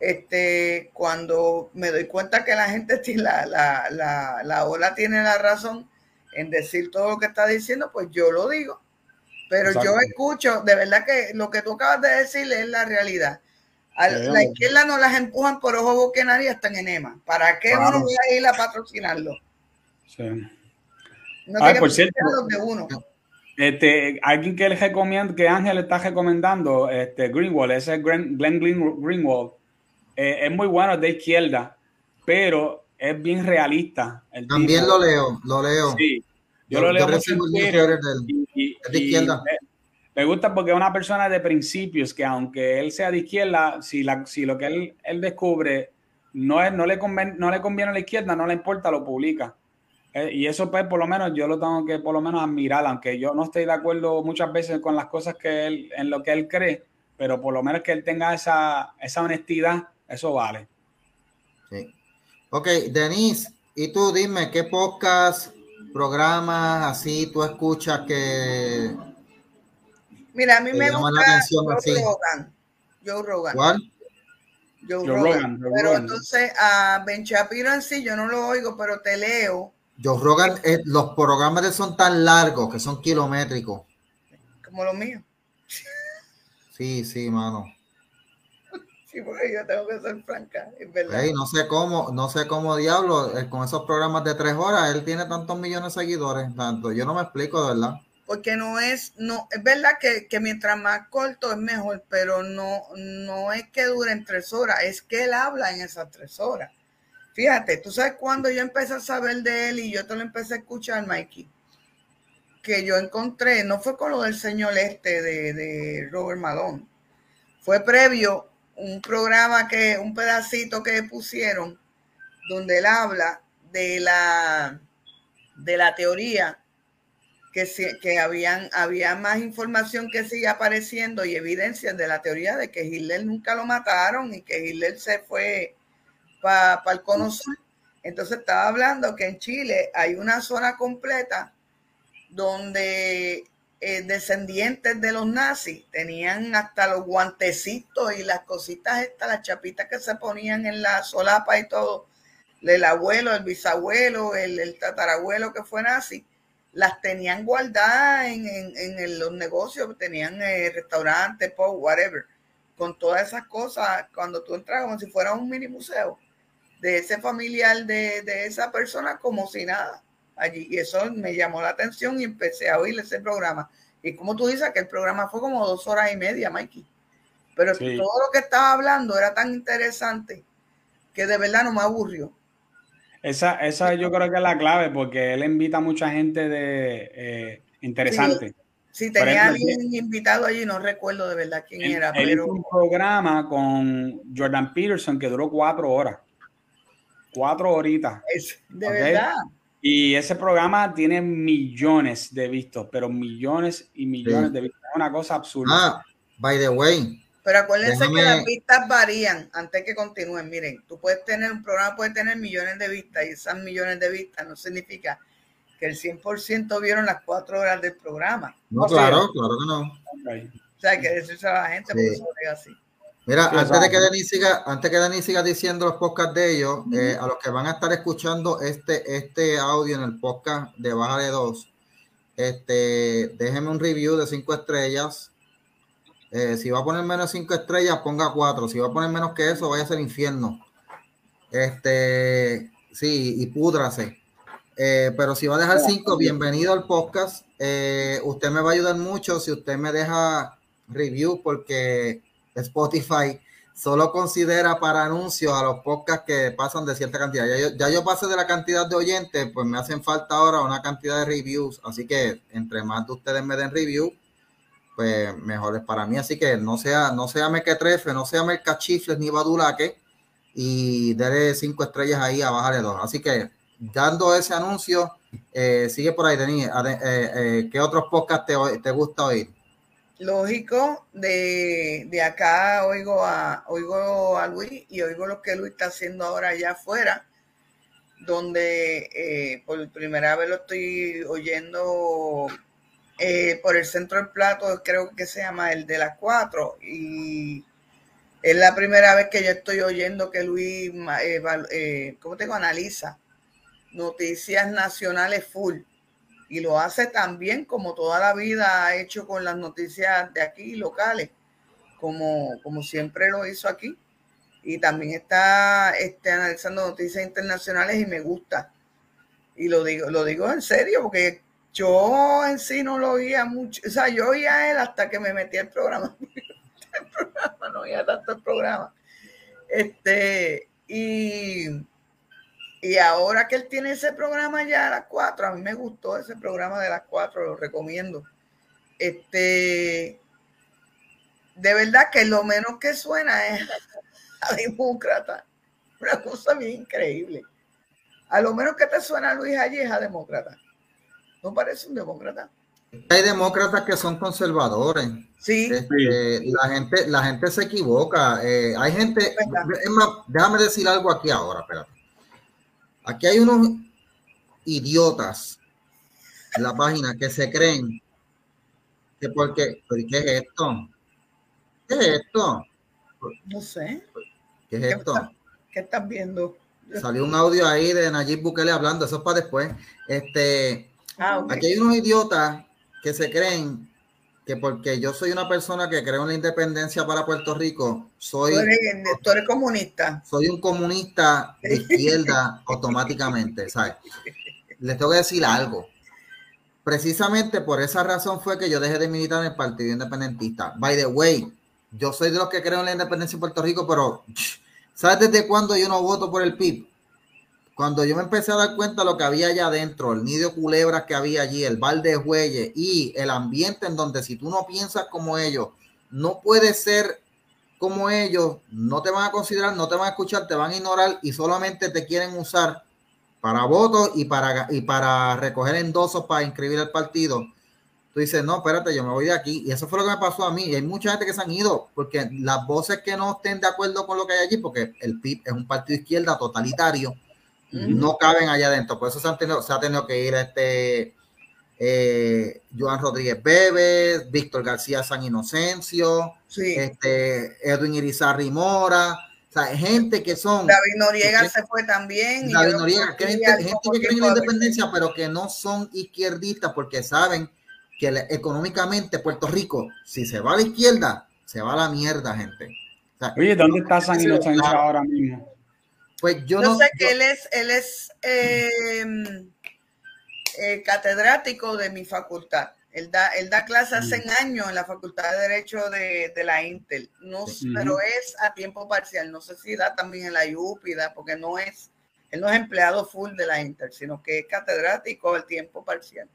este, cuando me doy cuenta que la gente, la, la, la, la ola tiene la razón, en decir todo lo que está diciendo, pues yo lo digo. Pero yo escucho, de verdad que lo que tú acabas de decir es la realidad. La izquierda no las empujan por ojo, boca y hasta en enema. ¿Para qué uno voy a ir a patrocinarlo? Sí. No ah, por cierto, de uno. Este, alguien que le recomienda, que Ángel está recomendando, este Greenwald, ese Glenn, Glenn Greenwald, eh, es muy bueno de izquierda, pero es bien realista. También lo leo, lo leo. Sí, yo, lo leo mucho de izquierda. Me, gusta porque es una persona de principios que aunque él sea de izquierda, si, la, si lo que él, él descubre no, es, no, le conviene, no le conviene a la izquierda, no le importa, lo publica. Eh, y eso pues por lo menos yo lo tengo que por lo menos admirar, aunque yo no estoy de acuerdo muchas veces con las cosas que él, en lo que él cree, pero por lo menos que él tenga esa, esa honestidad, eso vale. Sí. Ok, Denise, y tú dime, ¿qué podcast, programas así tú escuchas que... Mira, a mí me gusta Joe Rogan. Joe Rogan. ¿Cuál? Joe, Rogan. Pero entonces a Ben Shapiro en sí yo no lo oigo, pero te leo. Joe Rogan, eh, los programas de son tan largos que son kilométricos. Como los míos. Sí, sí, mano. Sí, porque yo tengo que ser franca, es verdad. no sé cómo, no sé cómo diablo, eh, con esos programas de tres horas, él tiene tantos millones de seguidores, tanto, yo no me explico de verdad. Porque no es, no, es verdad que, mientras más corto es mejor, pero no, no es que duren tres horas, es que él habla en esas tres horas. Fíjate, tú sabes cuando yo empecé a saber de él y yo te lo empecé a escuchar, Mikey, que yo encontré, no fue con lo del señor este de, de Robert Malone, fue previo un programa que, un pedacito que pusieron donde él habla de la, de la teoría que, que habían, había más información que sigue apareciendo y evidencias de la teoría de que Hitler nunca lo mataron y que Hitler se fue para el Cono Sur. Entonces estaba hablando que en Chile hay una zona completa donde eh, descendientes de los nazis tenían hasta los guantecitos y las cositas estas, las chapitas que se ponían en la solapa y todo, el abuelo, el bisabuelo, el, tatarabuelo que fue nazi, las tenían guardadas en, en, los negocios, tenían eh, restaurantes, pub, whatever, con todas esas cosas, cuando tú entras como si fuera un mini museo de ese familiar de, de esa persona como si nada allí. Y eso me llamó la atención y empecé a oír ese programa. Y como tú dices, que el programa fue como dos horas y media, Mikey. Pero todo lo que estaba hablando era tan interesante que de verdad no me aburrió. Esa, esa yo creo que es la clave, porque él invita a mucha gente de eh, interesante. Sí, tenía alguien invitado allí, no recuerdo de verdad quién era. Él pero... un programa con Jordan Peterson que duró cuatro horas. Cuatro horitas. de verdad. Y ese programa tiene millones de vistos, pero millones y millones de vistos. Es una cosa absurda. Ah, by the way. Pero acuérdense que las vistas varían antes que continúen. Miren, tú puedes tener un programa, puede tener millones de vistas y esas millones de vistas no significa que el 100% vieron las cuatro horas del programa. No, claro, claro que no. O sea, hay que decirse a la gente, por eso así. Mira, antes de que Denis siga, antes que Denis siga diciendo los podcasts de ellos, eh, a los que van a estar escuchando este, este audio en el podcast de Baja de Dos, este, déjenme un review de cinco estrellas. Eh, si va a poner menos de cinco estrellas, ponga cuatro. Si va a poner menos que eso, vaya a ser infierno. Este, sí, y púdrase. Eh, pero si va a dejar cinco, bienvenido al podcast. Eh, usted me va a ayudar mucho si usted me deja review porque Spotify solo considera para anuncios a los podcasts que pasan de cierta cantidad. Ya yo, ya yo pasé de la cantidad de oyentes, pues me hacen falta ahora una cantidad de reviews. Así que entre más de ustedes me den review, pues mejor es para mí. Así que no sea, no sea mequetrefe, no sea mercachifles ni badulaque y dele cinco estrellas ahí a bajarle dos. Así que dando ese anuncio, eh, sigue por ahí, Denis. Eh, eh, ¿Qué otros podcasts te, te gusta oír? Lógico, de, de, acá oigo a, oigo a Luis y oigo lo que Luis está haciendo ahora allá afuera, donde eh, por primera vez lo estoy oyendo eh, por el centro del plato, creo que se llama el de las cuatro, y es la primera vez que yo estoy oyendo que Luis, eh, eh, ¿cómo te digo? Analiza noticias nacionales full y lo hace también como toda la vida ha hecho con las noticias de aquí locales, como, como siempre lo hizo aquí. Y también está este, analizando noticias internacionales y me gusta. Y lo digo, lo digo en serio, porque yo en sí no lo oía mucho. O sea, yo oía a él hasta que me metí al programa. el programa, no oía tanto el programa. Este, y y ahora que él tiene ese programa ya a las cuatro, a mí me gustó ese programa de las cuatro, lo recomiendo. Este, de verdad que lo menos que suena es a demócrata. Una cosa bien increíble. A lo menos que te suena Luis allí es a demócrata. ¿No parece un demócrata? Hay demócratas que son conservadores. Sí. Este, la, gente, la gente se equivoca. Eh, hay gente. Más, déjame decir algo aquí ahora, espérate. Aquí hay unos idiotas en la página que se creen que porque, ¿qué es esto? ¿Qué es esto? No sé. ¿Qué es esto? ¿Qué estás viendo? Salió un audio ahí de Nayib Bukele hablando, eso es para después. Este, ah, Aquí hay unos idiotas que se creen que porque yo soy una persona que creo en la independencia para Puerto Rico, soy... Tú eres, comunista. Soy un comunista de izquierda automáticamente, ¿sabes? Les tengo que decir algo. Precisamente por esa razón fue que yo dejé de militar en el Partido Independentista. By the way, yo soy de los que creo en la independencia de Puerto Rico, pero ¿sabes desde cuándo yo no voto por el PIB? Cuando yo me empecé a dar cuenta de lo que había allá adentro, el nido culebras que había allí, el balde de jueyes y el ambiente en donde si tú no piensas como ellos, no puedes ser como ellos, no te van a considerar, no te van a escuchar, te van a ignorar y solamente te quieren usar para votos y para, y para recoger endosos para inscribir al partido. Tú dices, no, espérate, yo me voy de aquí. Y eso fue lo que me pasó a mí. Y hay mucha gente que se han ido porque las voces que no estén de acuerdo con lo que hay allí, porque el PIB es un partido de izquierda totalitario, no caben allá adentro. Por eso se, han tenido, se ha tenido que ir este eh, Joan Rodríguez Bebes, Víctor García San Inocencio, este, Edwin Irizarry Mora. O sea, gente que son. David Noriega se fue también. David Noriega, que gente, gente que cree en la independencia, pero que no son izquierdistas porque saben que económicamente Puerto Rico, si se va a la izquierda, se va a la mierda, gente. Oye, ¿dónde está San Inocencio ahora mismo? Pues yo, no sé que él es, él es em, eh, catedrático de mi facultad. Él da, él da clases hace mm. años en la Facultad de Derecho de, la Intel, no, pero es a tiempo parcial. No sé si da también en la UPIDA, porque no es, él no es empleado full de la Intel, sino que es catedrático al tiempo parcial.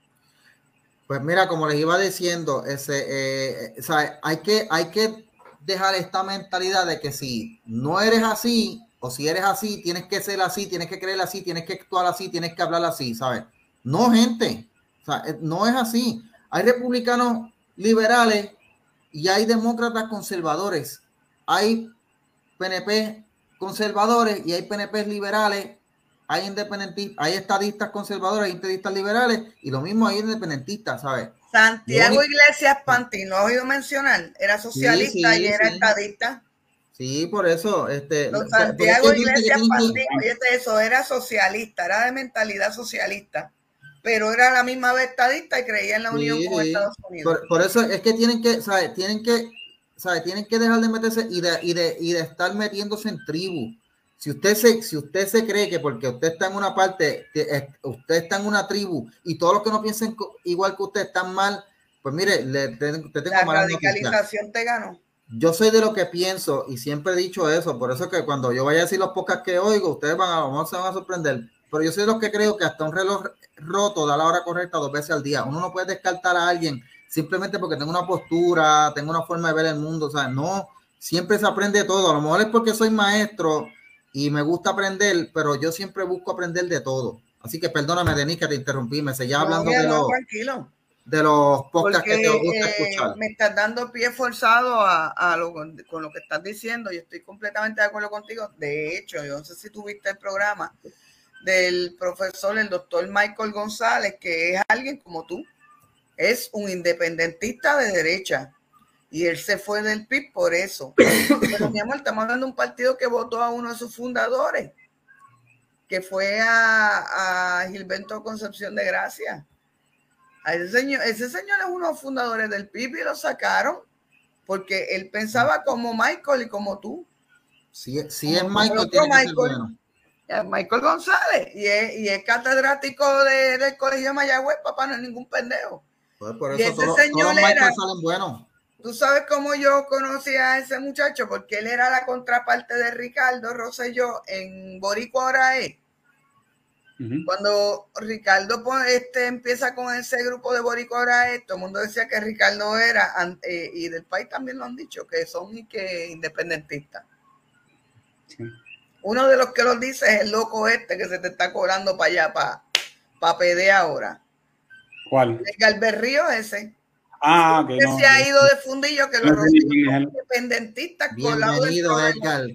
Pues mira, como les iba diciendo, ese, eh, hay, que, hay que dejar esta mentalidad de que si no eres así, o si eres así, tienes que ser así, tienes que creer así, tienes que actuar así, tienes que hablar así, ¿sabes? No, gente, o sea, eh, no es así. Hay republicanos liberales y hay demócratas conservadores. Hay PNP conservadores y hay PNP liberales. Hay independentistas, hay estadistas conservadores, hay estadistas liberales y lo mismo hay independentistas, ¿sabes? Santiago Iglesias Pantín, ¿lo has oído mencionar? Era socialista y era estadista. Sí, por eso. Este, Santiago Iglesias eso, era socialista, era de mentalidad socialista, pero era la misma vez estadista y creía en la unión con Estados Unidos. Por, eso es que tienen que, ¿sabes? Tienen que, ¿sabes? Tienen que dejar de meterse y de, y de, y de estar metiéndose en tribu. Si usted se, si usted se cree que porque usted está en una parte, usted está en una tribu y todos los que no piensen igual que usted están mal, pues mire, le, te, tengo La radicalización te ganó. Yo soy de lo que pienso y siempre he dicho eso, por eso que cuando yo vaya a decir los pocas que oigo, ustedes van a, lo mejor se van a sorprender, pero yo soy de los que creo que hasta un reloj roto da la hora correcta dos veces al día. Uno no puede descartar a alguien simplemente porque tengo una postura, tengo una forma de ver el mundo, o sea, no, siempre se aprende todo. A lo mejor es porque soy maestro y me gusta aprender, pero yo siempre busco aprender de todo. Así que perdóname, Denis, que te interrumpí, me seguía hablando de, los, de los podcasts que te gusta eh. Me estás dando pie forzado a, lo, con lo que estás diciendo. Yo estoy completamente de acuerdo contigo. De hecho, yo no sé si tuviste el programa del profesor, el doctor Michael González, que es alguien como tú, es un independentista de derecha y él se fue del PIB por eso. Pero mi amor, estamos hablando de un partido que votó a uno de sus fundadores, que fue a, Gilberto Concepción de Gracia. A ese, señor, ese señor es uno de los fundadores del PIB y lo sacaron porque él pensaba como Michael y como tú. Sí es Michael, Michael González y es, catedrático del Colegio de Mayagüez, papá, no es ningún pendejo. Pues por eso y ese señor era, salen buenos. Tú sabes cómo yo conocí a ese muchacho, porque él era la contraparte de Ricardo Rosselló en Boricua Orae. Cuando Ricardo este, empieza con ese grupo de Boricua Orae, todo el mundo decía que Ricardo era, eh, y del país también lo han dicho, que son y que independentistas. Uno de los que lo dice es el loco este que se te está cobrando para allá, para, para PD ahora. ¿Cuál? El Galberrío ese. Ah, que se ha ido de fundillo, que los independentistas Bienvenido, Edgar.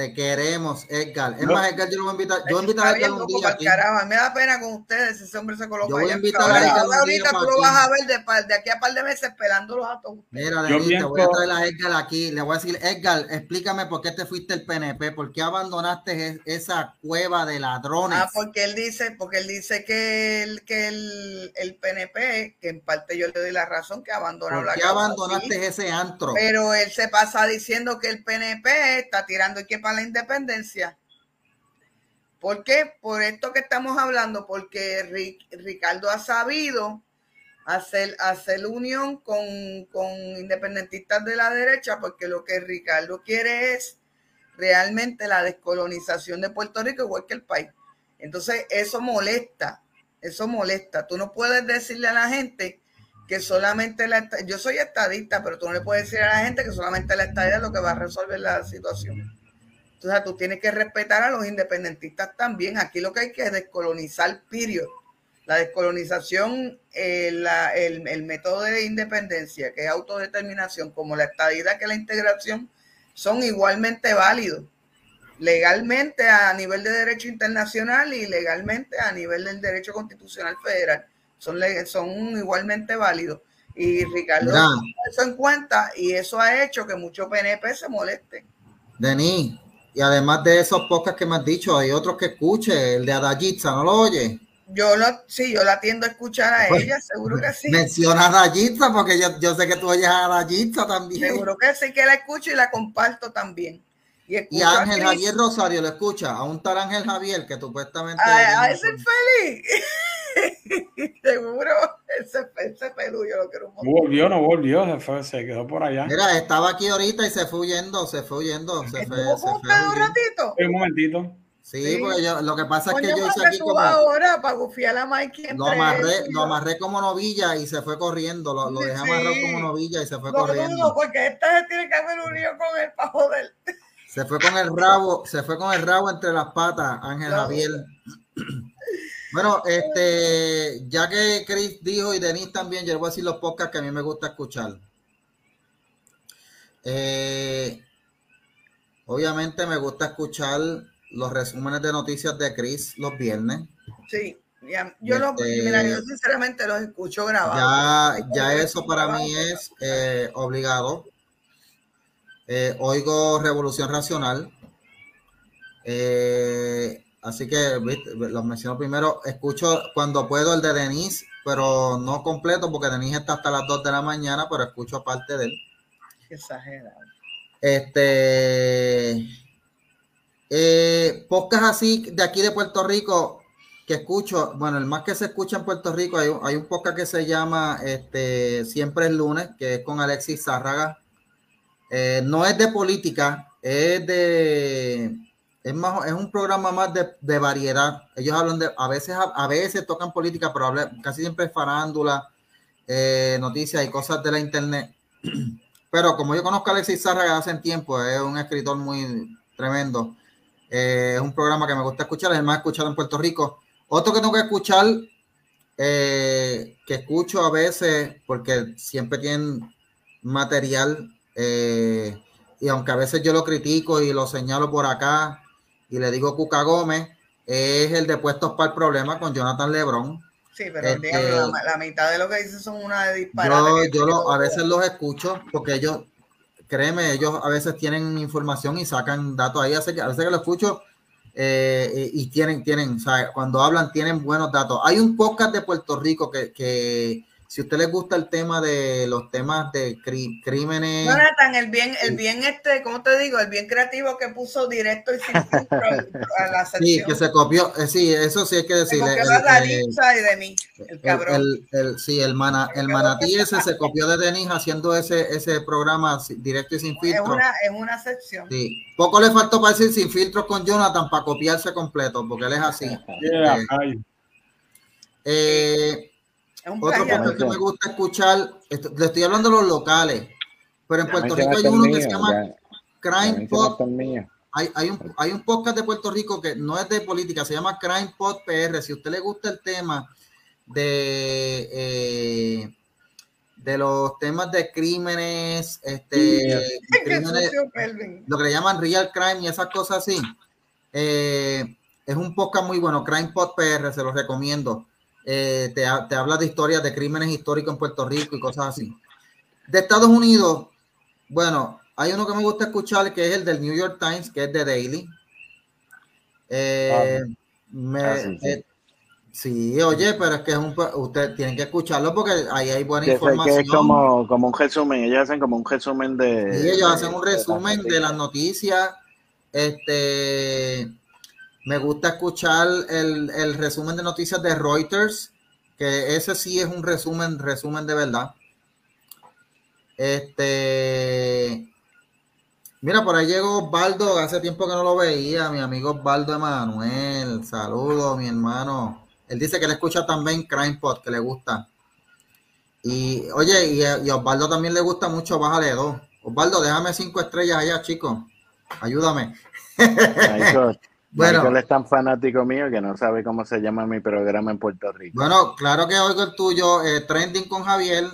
Te queremos, Edgar. Es más, Edgar, yo lo voy a invitar. Yo voy a invitar a Edgar un día. Aquí. me da pena con ustedes. Ese hombre se coloca. Yo voy a invitar a Edgar. Ahorita tú lo vas a ver de, de, aquí a par de meses esperándolos a todos. Mira, Denis, te voy a traer a Edgar aquí. Le voy a decir, Edgar, explícame por qué te fuiste el PNP. ¿Por qué abandonaste esa cueva de ladrones? Ah, porque él dice, porque él dice que el, que el, el PNP, que en parte yo le doy la razón, que abandonó ¿Por qué abandonaste ese antro? Pero él se pasa diciendo que el PNP está tirando y que la independencia. ¿Por qué? Por esto que estamos hablando, porque Ricardo ha sabido hacer, hacer unión con, independentistas de la derecha, porque lo que Ricardo quiere es realmente la descolonización de Puerto Rico, igual que el país. Entonces, eso molesta, eso molesta. Tú no puedes decirle a la gente que solamente la... Yo soy estadista, pero tú no le puedes decir a la gente que solamente la estadía es lo que va a resolver la situación. Entonces, tú tienes que respetar a los independentistas también. Aquí lo que hay que es descolonizar, period. La descolonización, eh, el, método de independencia, que es autodeterminación, como la estadidad, que es la integración, son igualmente válidos. Legalmente a nivel de derecho internacional y legalmente a nivel del derecho constitucional federal. Son, son igualmente válidos. Y Ricardo eso en cuenta y eso ha hecho que muchos PNP se molesten. Denis, y además de esos podcasts que me has dicho, hay otros que escuche, el de Adayitza, ¿no lo oye? Yo lo, sí, yo la tiendo a escuchar a pues, ella, seguro que sí. Menciona a Adayitza porque yo, yo, sé que tú oyes a Adayitza también. Seguro que sí, que la escucho y la comparto también. Y, Ángel Javier Rosario lo escucha, a un tal Ángel Javier que supuestamente... A, a ese feliz. Seguro, ese, ese yo lo quiero un montón. Volvió, no volvió, se, fue, se quedó por allá. Mira, estaba aquí ahorita y se fue huyendo, se fue huyendo. Se fue, se fue un ratito? Un momentito. Sí, sí, porque yo, lo que pasa es que yo hice aquí como. ahora para gufiar a Mikey. Lo amarré, lo amarré como novilla y se fue corriendo. Lo, lo dejé amarrado como novilla y se fue corriendo. No, porque esta se tiene que haber unido con él para joder. Se fue con el rabo, se fue con el rabo entre las patas, Ángel Javier. Bueno, este, ya que Chris dijo y Denis también, yo voy a decir los podcasts que a mí me gusta escuchar. Eh, obviamente me gusta escuchar los resúmenes de noticias de Chris los viernes. Sí, yo, este, sinceramente los escucho grabados. Ya, ya eso para mí es eh, obligado. Eh, oigo Revolución Racional. Eh, Así que los menciono primero. Escucho cuando puedo el de Denise, pero no completo porque Denise está hasta las 2 de la mañana, pero escucho aparte de él. Exagerado. Este. Eh, podcast así de aquí de Puerto Rico que escucho, bueno, el más que se escucha en Puerto Rico, hay, hay un podcast que se llama este, Siempre es lunes, que es con Alexis Zárraga. Eh, no es de política, es de es más es un programa más de, de variedad. Ellos hablan de a veces a, veces tocan política, pero casi siempre farándula, eh, noticias y cosas de la internet. Pero como yo conozco a Alexis Zárraga hace tiempo, es un escritor muy tremendo. Eh, es un programa que me gusta escuchar, es el más escuchado en Puerto Rico. Otro que tengo que escuchar, eh, que escucho a veces, porque siempre tienen material, y aunque a veces yo lo critico y lo señalo por acá, y le digo Cuca Gómez, es el de Puestos para el Problema con Jonathan Lebron. Sí, pero este, la, mitad de lo que dice son una de disparates. Yo, yo a veces los escucho porque ellos, créeme, ellos a veces tienen información y sacan datos ahí, así que a veces que lo escucho eh, y tienen, tienen, o sea, cuando hablan tienen buenos datos. Hay un podcast de Puerto Rico que, que si a usted les gusta el tema de los temas de crímenes. Jonathan, el bien, el bien este, ¿cómo te digo? El bien creativo que puso directo y sin a la sección. Sí, que se copió, eh, sí, eso sí hay que decirle. Se copió el, de y de mí, el cabrón. El, sí, el, mana, el manatí ese se copió de Denis haciendo ese, ese programa directo y sin filtro. Es una, es una sección. Sí, poco le faltó para decir sin filtro con Jonathan para copiarse completo, porque él es así. eh, otro podcast que me gusta escuchar, le estoy hablando de los locales, pero en Puerto Rico hay uno que se llama Crime Pod. Hay, un, hay un podcast de Puerto Rico que no es de política, se llama Crime Pod PR. Si a usted le gusta el tema de, eh, de los temas de crímenes, este, lo que le llaman real crime y esas cosas así, eh, es un podcast muy bueno, Crime Pod PR, se los recomiendo. Eh, te, habla de historias de crímenes históricos en Puerto Rico y cosas así. De Estados Unidos, bueno, hay uno que me gusta escuchar que es el del New York Times, que es de Daily. Eh, ah, eh, sí, oye, pero es que es un, usted tienen que escucharlo porque ahí hay buena información. es como, como un resumen, ellos hacen como un resumen de. Sí, ellos hacen un resumen de las noticias. Este me gusta escuchar el, resumen de noticias de Reuters, que ese sí es un resumen, resumen de verdad. Este, mira, por ahí llegó Osvaldo, hace tiempo que no lo veía, mi amigo Osvaldo Emanuel, saludos, mi hermano. Él dice que le escucha también Crime Pod, que le gusta. Y oye, y, a Osvaldo también le gusta mucho Bájale dos. Osvaldo, déjame cinco estrellas allá, chicos. Ayúdame. Bueno, es tan fanático mío que no sabe cómo se llama mi programa en Puerto Rico. Bueno, claro que oigo el tuyo, eh, Trending con Javier.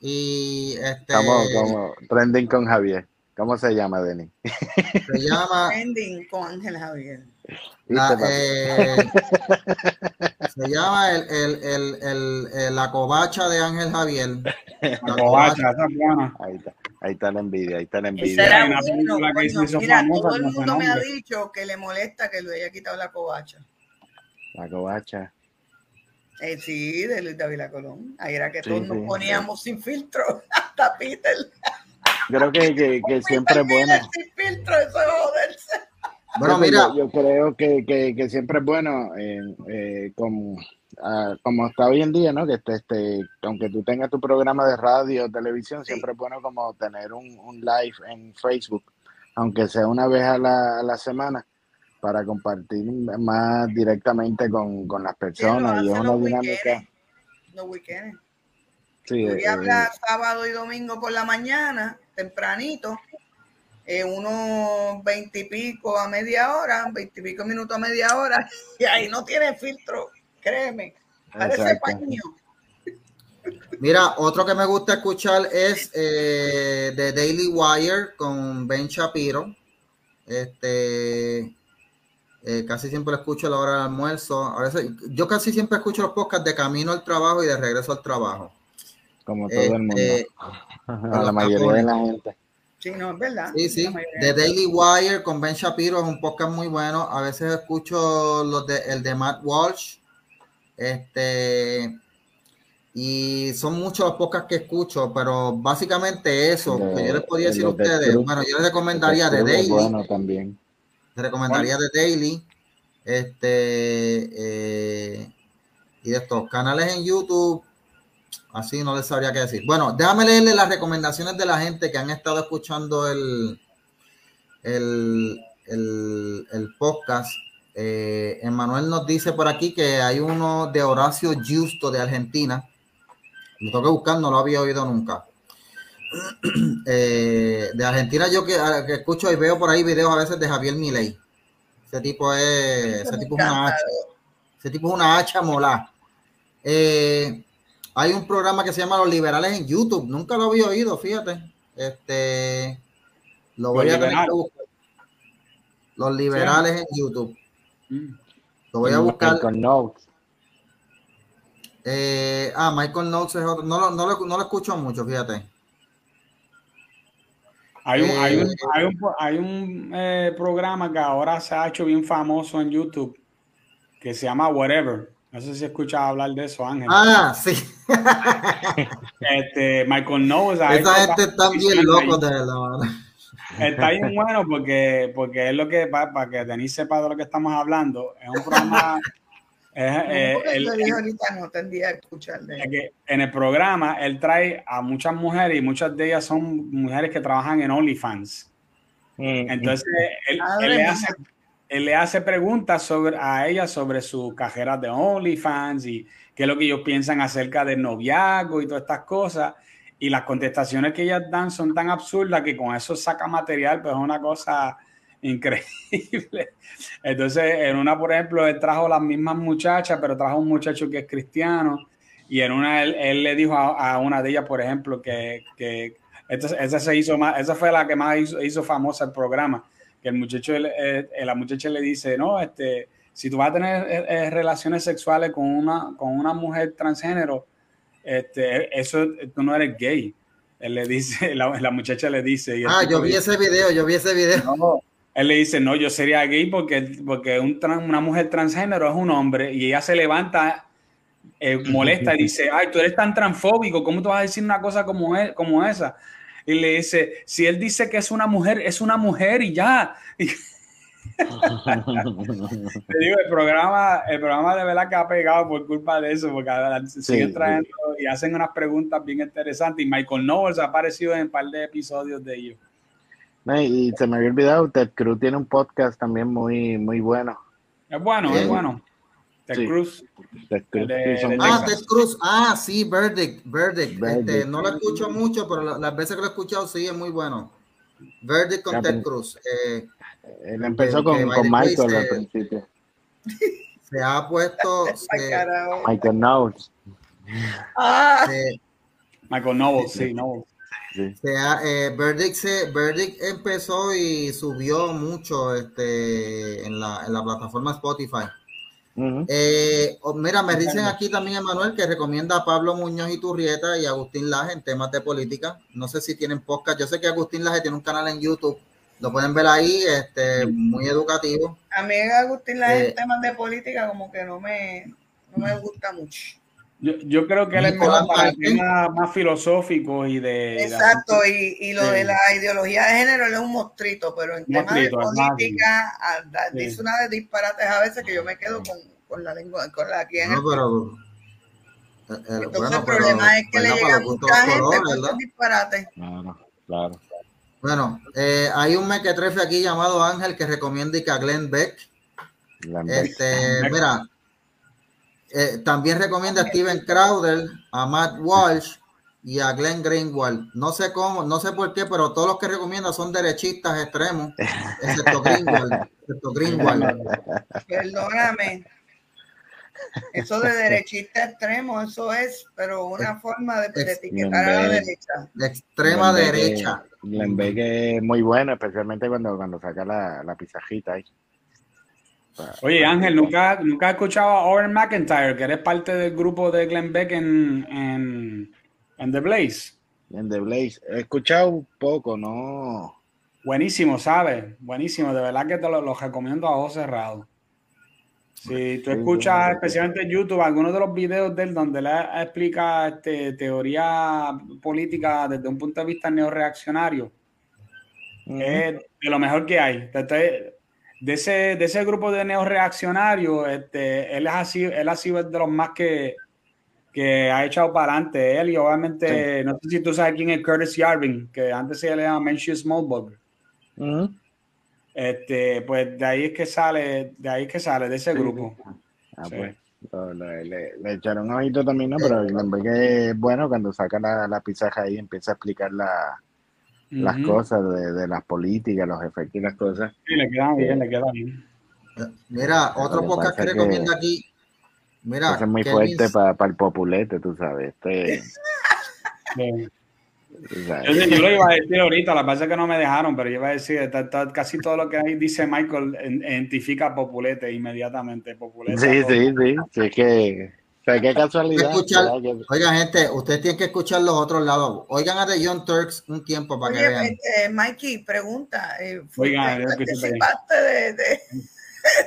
Y este. ¿Cómo, Trending con Javier. ¿Cómo se llama, Denis? Se llama. Trending con Ángel Javier. La, eh, se llama el, el, el, la covacha de Ángel Javier. La covacha, esa Ahí está. Ahí está la envidia, ahí está la envidia. mira, todo el mundo me ha dicho que le molesta que le haya quitado la covacha. La covacha. Eh, sí, de Luis David Colón. Ahí era que todos nos poníamos sin filtro, hasta Peter. Creo que, que, que siempre es bueno. Sin filtro, eso es joderse. Bueno, mira. Yo, creo que, que, que, siempre es bueno, eh, eh, como, ah, como está hoy en día, ¿no? Que este, este, aunque tú tengas tu programa de radio o televisión, siempre es bueno como tener un, un, live en Facebook, aunque sea una vez a la, a la semana, para compartir más directamente con, con las personas. y es una dinámica. Los weekends. Sí, Voy a eh, hablar sábado y domingo por la mañana, tempranito eh, unos veintipico a media hora, veintipico minutos a media hora, y ahí no tiene filtro, créeme. Parece paño. Mira, otro que me gusta escuchar es eh, The Daily Wire con Ben Shapiro. Este, eh, casi siempre lo escucho a la hora del almuerzo. A veces, yo casi siempre escucho los podcasts de camino al trabajo y de regreso al trabajo. Como todo el mundo. Este, la mayoría de la gente. Sí, no, es verdad. Sí, sí. The Daily Wire con Ben Shapiro es un podcast muy bueno. A veces escucho los de, el de Matt Walsh. Este. Y son muchos los podcasts que escucho, pero básicamente eso, que yo les podría decir a ustedes. bueno, yo les recomendaría The Daily. Bueno, también. Te recomendaría The Daily. Este, eh, y de estos canales en YouTube, así no les sabría qué decir. Bueno, déjame leerle las recomendaciones de la gente que han estado escuchando el, el, el, podcast. Eh, Emanuel nos dice por aquí que hay uno de Horacio Justo de Argentina. Lo tengo que buscar, no lo había oído nunca. Eh, de Argentina yo que, escucho y veo por ahí videos a veces de Javier Milei. Ese tipo es, ese tipo es una hacha. Ese tipo es una hacha mola. Eh, hay un programa que se llama Los Liberales en YouTube. Nunca lo había oído, fíjate. Este, lo voy a tener que buscar. Los Liberales en YouTube. Mm. Lo voy a buscar. Michael Notes. Eh, ah, Michael Notes es otro. No, no, no, lo, no lo escucho mucho, fíjate. Hay un, hay un, hay un, hay un eh, programa que ahora se ha hecho bien famoso en YouTube que se llama Whatever. No sé si escuchas hablar de eso, Ángel. Ah, sí. este, Michael Knowles. Esa gente está bien loco de la Está bien bueno porque, porque es lo que, para, para que Denise sepa de lo que estamos hablando, es un programa eh, el, ahorita no tendría que escuchar en el programa él trae a muchas mujeres y muchas de ellas son mujeres que trabajan en OnlyFans. Mm, Entonces él, le hace, él, le hace, preguntas sobre, a ellas sobre sus cajeras de OnlyFans y qué es lo que ellos piensan acerca del noviazgo y todas estas cosas. Y las contestaciones que ellas dan son tan absurdas que con eso saca material, pues es una cosa increíble. Entonces, en una, por ejemplo, él trajo las mismas muchachas, pero trajo un muchacho que es cristiano. Y en una, él, le dijo a, una de ellas, por ejemplo, que, que esa, se hizo más, esa fue la que más hizo, famosa el programa. Que el muchacho, eh, la muchacha le dice, no, este, si tú vas a tener eh, eh, relaciones sexuales con una, con una mujer transgénero, este, eso, tú no eres gay. Él le dice, la, muchacha le dice. ah, yo vi ese video, yo vi ese video él le dice, no, yo sería gay porque, porque una mujer transgénero es un hombre y ella se levanta eh, molesta y dice, ay, tú eres tan transfóbico, ¿cómo tú vas a decir una cosa como, es, como esa? Y le dice, si él dice que es una mujer, es una mujer y ya. Te digo, el programa, el programa de verdad que ha pegado por culpa de eso, porque siguen trayendo y hacen unas preguntas bien interesantes. Y Michael Knowles ha aparecido en un par de episodios de ellos. Y se me había olvidado, Ted Cruz tiene un podcast también muy, muy bueno. Es bueno, es bueno. Ted Cruz. ah, Ted Cruz. Ah, sí, Verdict. Verdict. Este, no lo escucho mucho, pero las veces que lo he escuchado sí es muy bueno. Verdict con Ted Cruz. Eh, Él empezó con, con Michael al principio. Se ha puesto. Michael Knowles. Ah. Michael Knowles, sí, Knowles. Sea, eh, Verdict, empezó y subió mucho este, en, la, en la plataforma Spotify. Eh, oh, mira, me dicen aquí también, Emanuel, que recomienda a Pablo Muñoz y Turrieta y Agustín Laje en temas de política. No sé si tienen podcast. Yo sé que Agustín Laje tiene un canal en YouTube. Lo pueden ver ahí, este, muy educativo. A mí Agustín Laje en eh, temas de política como que no me, no me gusta mucho. Yo, yo creo que él es mejor para temas más filosóficos y de... Exacto, y, y, lo de la ideología de género él es un mostrito, pero en temas de política dice una de disparates a veces que yo me quedo con, con la lengua, con la aquí en no, pero, eh, eh, Entonces bueno, el problema es que le llega mucha gente con disparates. Claro, claro. Bueno, eh, hay un mequetrefe aquí llamado Ángel que recomienda a Glenn Beck. Este, mira, eh, también recomienda a Steven Crowder, a Matt Walsh y a Glenn Greenwald. No sé cómo, no sé por qué, pero todos los que recomienda son derechistas extremos, excepto Greenwald. excepto Greenwald. Perdóname. Eso de derechista extremo, eso es, pero una forma de, etiquetar a la derecha. De extrema derecha. Glenn Beck es muy bueno, especialmente cuando, cuando saca la, la pisajita ahí. Oye, Ángel, ¿nunca, ¿nunca has escuchado a Owen McIntyre, que eres parte del grupo de Glenn Beck en, en, The Blaze? En The Blaze. He escuchado un poco, ¿no? Buenísimo, ¿sabes? Buenísimo. De verdad que te lo, recomiendo a ojos cerrados. Si tú escuchas, especialmente en YouTube, algunos de los videos de él donde él explica este, teoría política desde un punto de vista neoreaccionario, es de lo mejor que hay. Te de ese, de ese grupo de neoreaccionarios, este, él, ha sido, él ha sido de los más que, que ha echado para adelante. Él y obviamente, no sé si tú sabes quién es Curtis Yarvin, que antes se le llamaba Menchie Smallbug. Este, pues de ahí es que sale, de ahí es que sale, de ese grupo. Ah, pues. Le, le, echaron un ojito también, ¿no? Pero que es bueno cuando saca la, la pizarra ahí empieza a explicar la, las cosas de, de, las políticas, los efectos y las cosas. Sí, le queda bien, le queda bien. Mira, otro podcast que recomienda aquí. Mira, es muy fuerte para el populete, tú sabes. Este, yo, lo iba a decir ahorita, la verdad es que no me dejaron, pero yo iba a decir, casi todo lo que dice Michael identifica Populete inmediatamente. Populete, sí, sí, sí, sí, que, qué casualidad. oigan, gente, ustedes tienen que escuchar los otros lados. Oigan a The Young Turks un tiempo para que vean. Eh, Mikey, pregunta. Eh, oigan, participaste de, de...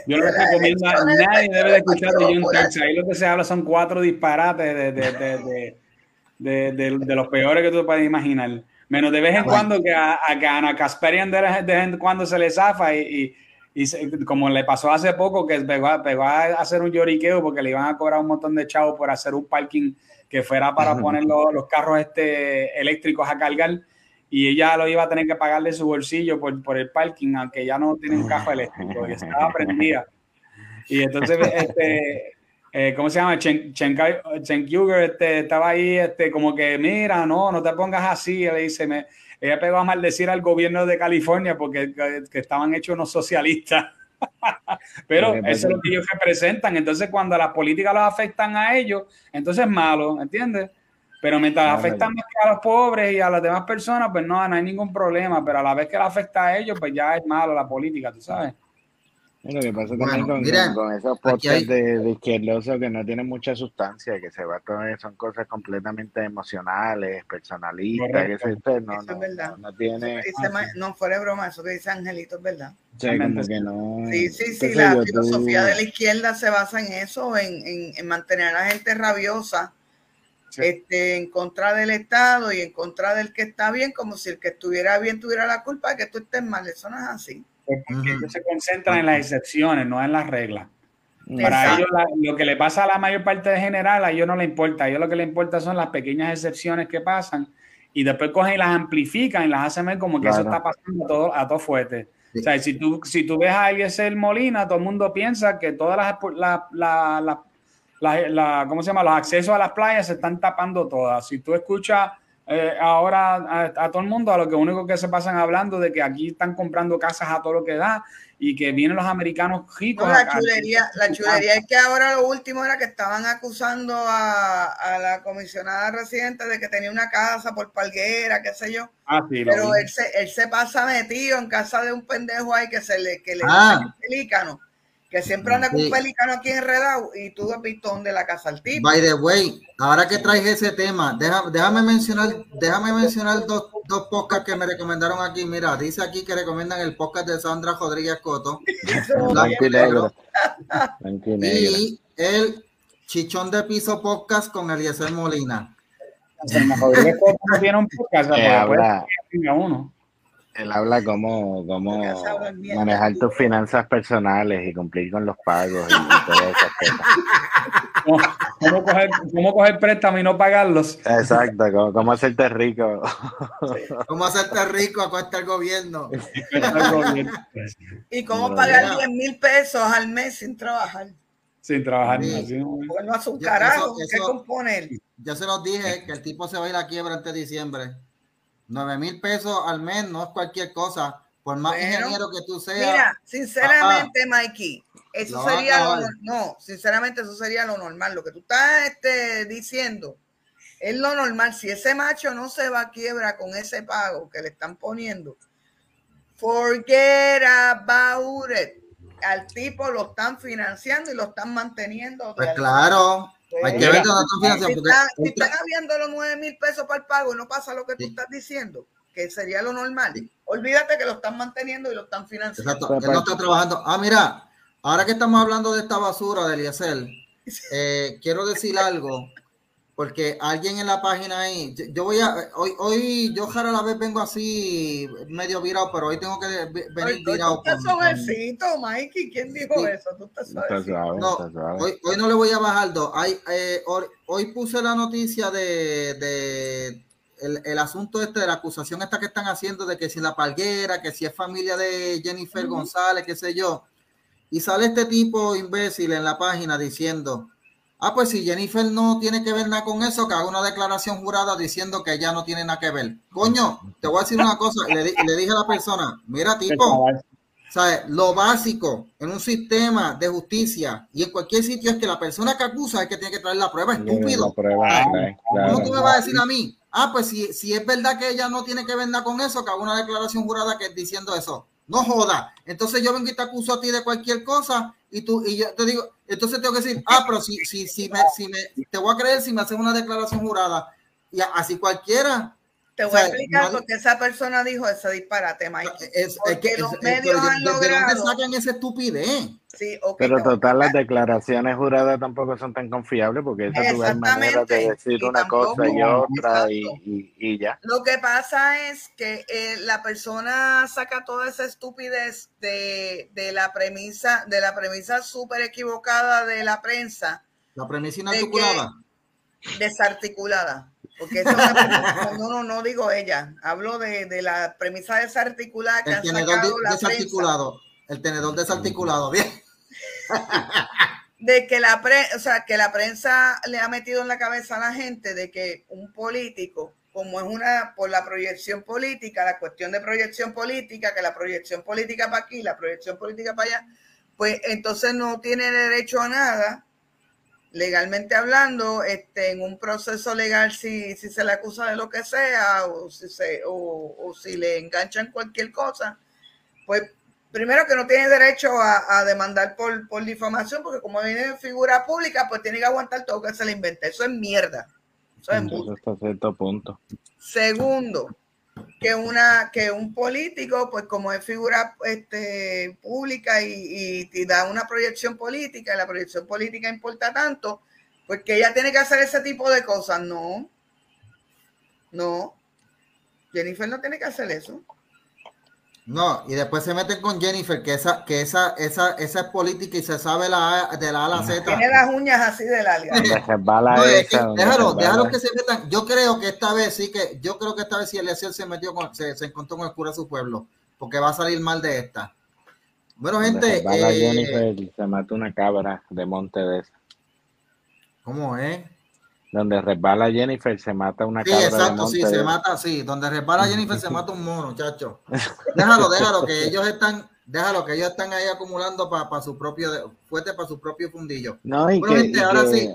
Yo les recomiendo, nadie debe de escuchar The Young Turks. Ahí lo que se habla son cuatro disparates de, de, de de, de, los peores que tú puedes imaginar. Menos de vez en cuando que a, a Ana Kasperian de, vez en cuando se le zafa y, y, y como le pasó hace poco que pegó, pegó, a hacer un lloriqueo porque le iban a cobrar un montón de chavos por hacer un parking que fuera para poner los, los, carros este, eléctricos a cargar y ella lo iba a tener que pagar de su bolsillo por, por el parking, aunque ya no tiene un carro eléctrico y estaba prendida. Y entonces este, eh, ¿cómo se llama? Chen, Chen, Chen este, estaba ahí, este, como que, mira, no, no te pongas así. Él dice, me, ella pegó a maldecir al gobierno de California porque que, estaban hechos unos socialistas. Pero eso es lo que ellos representan. Entonces, cuando las políticas los afectan a ellos, entonces es malo, ¿entiendes? Pero mientras afectan a los pobres y a las demás personas, pues no, no hay ningún problema. Pero a la vez que la afecta a ellos, pues ya es malo la política, tú sabes. Lo que pasa también con, esos podcasts de, de izquierdosos que no tienen mucha sustancia, que se va todo, son cosas completamente emocionales, personalistas, que se, no, no, no, no, tiene... no, fuera broma, eso que dice Angelito es verdad. Sí, como que no... Sí, sí, sí, la filosofía de la izquierda se basa en eso, en, en, en mantener a la gente rabiosa, este, en contra del Estado y en contra del que está bien, como si el que estuviera bien tuviera la culpa de que tú estés mal. Eso no es así porque ellos se concentran en las excepciones, no en las reglas. Para ellos, lo que le pasa a la mayor parte de general, a ellos no le importa. A ellos lo que le importa son las pequeñas excepciones que pasan y después cogen y las amplifican y las hacen ver como que eso está pasando a todo, a todo fuerte. O sea, si tú, si tú ves a Eliezer Molina, todo el mundo piensa que todas las, la, la, la, ¿cómo se llama? Los accesos a las playas se están tapando todas. Si tú escuchas eh, ahora a, todo el mundo, a lo que único que se pasan hablando de que aquí están comprando casas a todo lo que da y que vienen los americanos ricos. la, chulería, la chulería es que ahora lo último era que estaban acusando a, la comisionada residente de que tenía una casa por palguera, qué sé yo. Ah, sí, Pero él se, él se pasa metido en casa de un pendejo ahí que se le, que le ah. pelícano que siempre anda con un pelicano aquí enredado y tú has visto dónde la casa al tipo. By the way, ahora que traes ese tema, déjame mencionar, déjame mencionar dos, dos podcasts que me recomendaron aquí. Mira, dice aquí que recomiendan el podcast de Sandra Rodríguez Coto. y el Chichón de Piso Podcast con Eliezer Molina. Rodríguez Coto tiene un podcast, uno. Él habla cómo, cómo manejar tus finanzas personales y cumplir con los pagos y, todas esas cosas. ¿Cómo, coger, ¿Cómo, coger, préstamo y no pagarlos? Exacto, cómo, hacerte rico. ¿Cómo hacerte rico a costa el gobierno? y cómo pagar 10 mil pesos al mes sin trabajar. Sin trabajar. Sí. Bueno, a su carajo, ¿qué compone él? Yo se los dije que el tipo se va a ir a quiebra antes de diciembre. 9 mil pesos al mes no es cualquier cosa. Por más ingeniero que tú seas. Mira, sinceramente, Mikey, eso sería lo, no, sinceramente eso sería lo normal. Lo que tú estás este, diciendo es lo normal. Si ese macho no se va a quiebra con ese pago que le están poniendo, forget about it. Al tipo lo están financiando y lo están manteniendo. Pues claro, hay que ver Si, están, habiendo los 9 mil pesos para el pago y no pasa lo que tú estás diciendo, que sería lo normal, olvídate que lo están manteniendo y lo están financiando. Exacto, él no está trabajando. Ah, mira, ahora que estamos hablando de esta basura de Eliezer, eh, quiero decir algo. Porque alguien en la página ahí, yo voy a, hoy, hoy yo a la vez vengo así medio virado, pero hoy tengo que venir virado. Tú estás suavecito, Mikey, ¿quién dijo eso? Tú estás suavecito. No, hoy, hoy, no le voy a bajar dos. Hay, eh, hoy, puse la noticia de, de el, el, asunto este de la acusación esta que están haciendo de que si la palguera, que si es familia de Jennifer González, qué sé yo. Y sale este tipo imbécil en la página diciendo Ah, pues si Jennifer no tiene que ver nada con eso, que haga una declaración jurada diciendo que ella no tiene nada que ver. Coño, te voy a decir una cosa, le, le dije a la persona, mira tipo, ¿sabes? lo básico en un sistema de justicia y en cualquier sitio es que la persona que acusa es que tiene que traer la prueba, estúpido. ¿Cómo tú me vas a decir a mí? Ah, pues si, si es verdad que ella no tiene que ver nada con eso, que haga una declaración jurada que diciendo eso. No joda. Entonces yo vengo y te acuso a ti de cualquier cosa y tú y yo te digo, entonces tengo que decir, ah, pero si, si, si, me, si me, te voy a creer si me haces una declaración jurada. Y así cualquiera. Te voy a explicar porque esa persona dijo ese disparate, Mike. Es, que los medios han logrado. ¿De dónde sacan esa estupidez? Sí, Pero total, las declaraciones juradas tampoco son tan confiables porque esa es manera de decir una cosa y otra y, y, ya. Lo que pasa es que eh, la persona saca toda esa estupidez de, de la premisa, de la premisa súper equivocada de la prensa. La premisa inarticulada. desarticulada. Porque eso no, no, no digo ella, hablo de, de la premisa desarticulada que el tenedor desarticulado, el tenedor desarticulado, bien. de que la pre, o sea, que la prensa le ha metido en la cabeza a la gente de que un político, como es una por la proyección política, la cuestión de proyección política, que la proyección política para aquí, la proyección política para allá, pues entonces no tiene derecho a nada legalmente hablando, este, en un proceso legal, si, si se le acusa de lo que sea o si, se, o, si le enganchan cualquier cosa, pues primero que no tiene derecho a, demandar por, por, difamación, porque como viene en figura pública, pues tiene que aguantar todo que se le invente. Eso es mierda. Eso es hasta cierto punto. Segundo, que una que un político, pues como es figura este, pública y, y, da una proyección política, y la proyección política importa tanto, pues que ella tiene que hacer ese tipo de cosas. No, no. Jennifer no tiene que hacer eso. No, y después se meten con Jennifer, que esa, que esa, esa, esa es política y se sabe la de la A a la Z. Tiene las uñas así de larga. déjalo, déjalo que se metan. Yo creo que esta vez sí que, yo creo que esta vez sí Eliezer se metió con, se, se encontró con el cura de su pueblo, porque va a salir mal de esta. Bueno, gente. Eh, Jennifer se mata una cabra de monte de esa. ¿Cómo es? Donde resbala Jennifer se mata una sí, exacto, sí, se mata, sí. Donde resbala Jennifer se mata un mono, chacho. Déjalo, déjalo, que ellos están, déjalo, que ellos están ahí acumulando para su propio, fuerte para su propio fundillo. No, y que, ahora sí.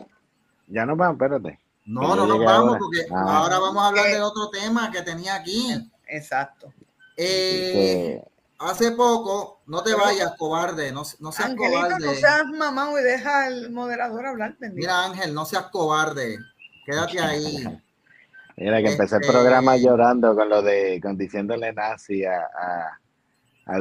Ya nos vamos, espérate. No, no nos vamos, porque ah. ahora vamos a hablar de otro tema que tenía aquí. Exacto. Eh, hace poco, no te vayas, cobarde, no, no seas cobarde. No seas mamá y deja al moderador hablar. Mira, Ángel, no seas cobarde, quédate ahí. Mira, que empecé el este, programa llorando con lo de, con diciéndole nazi a, a, a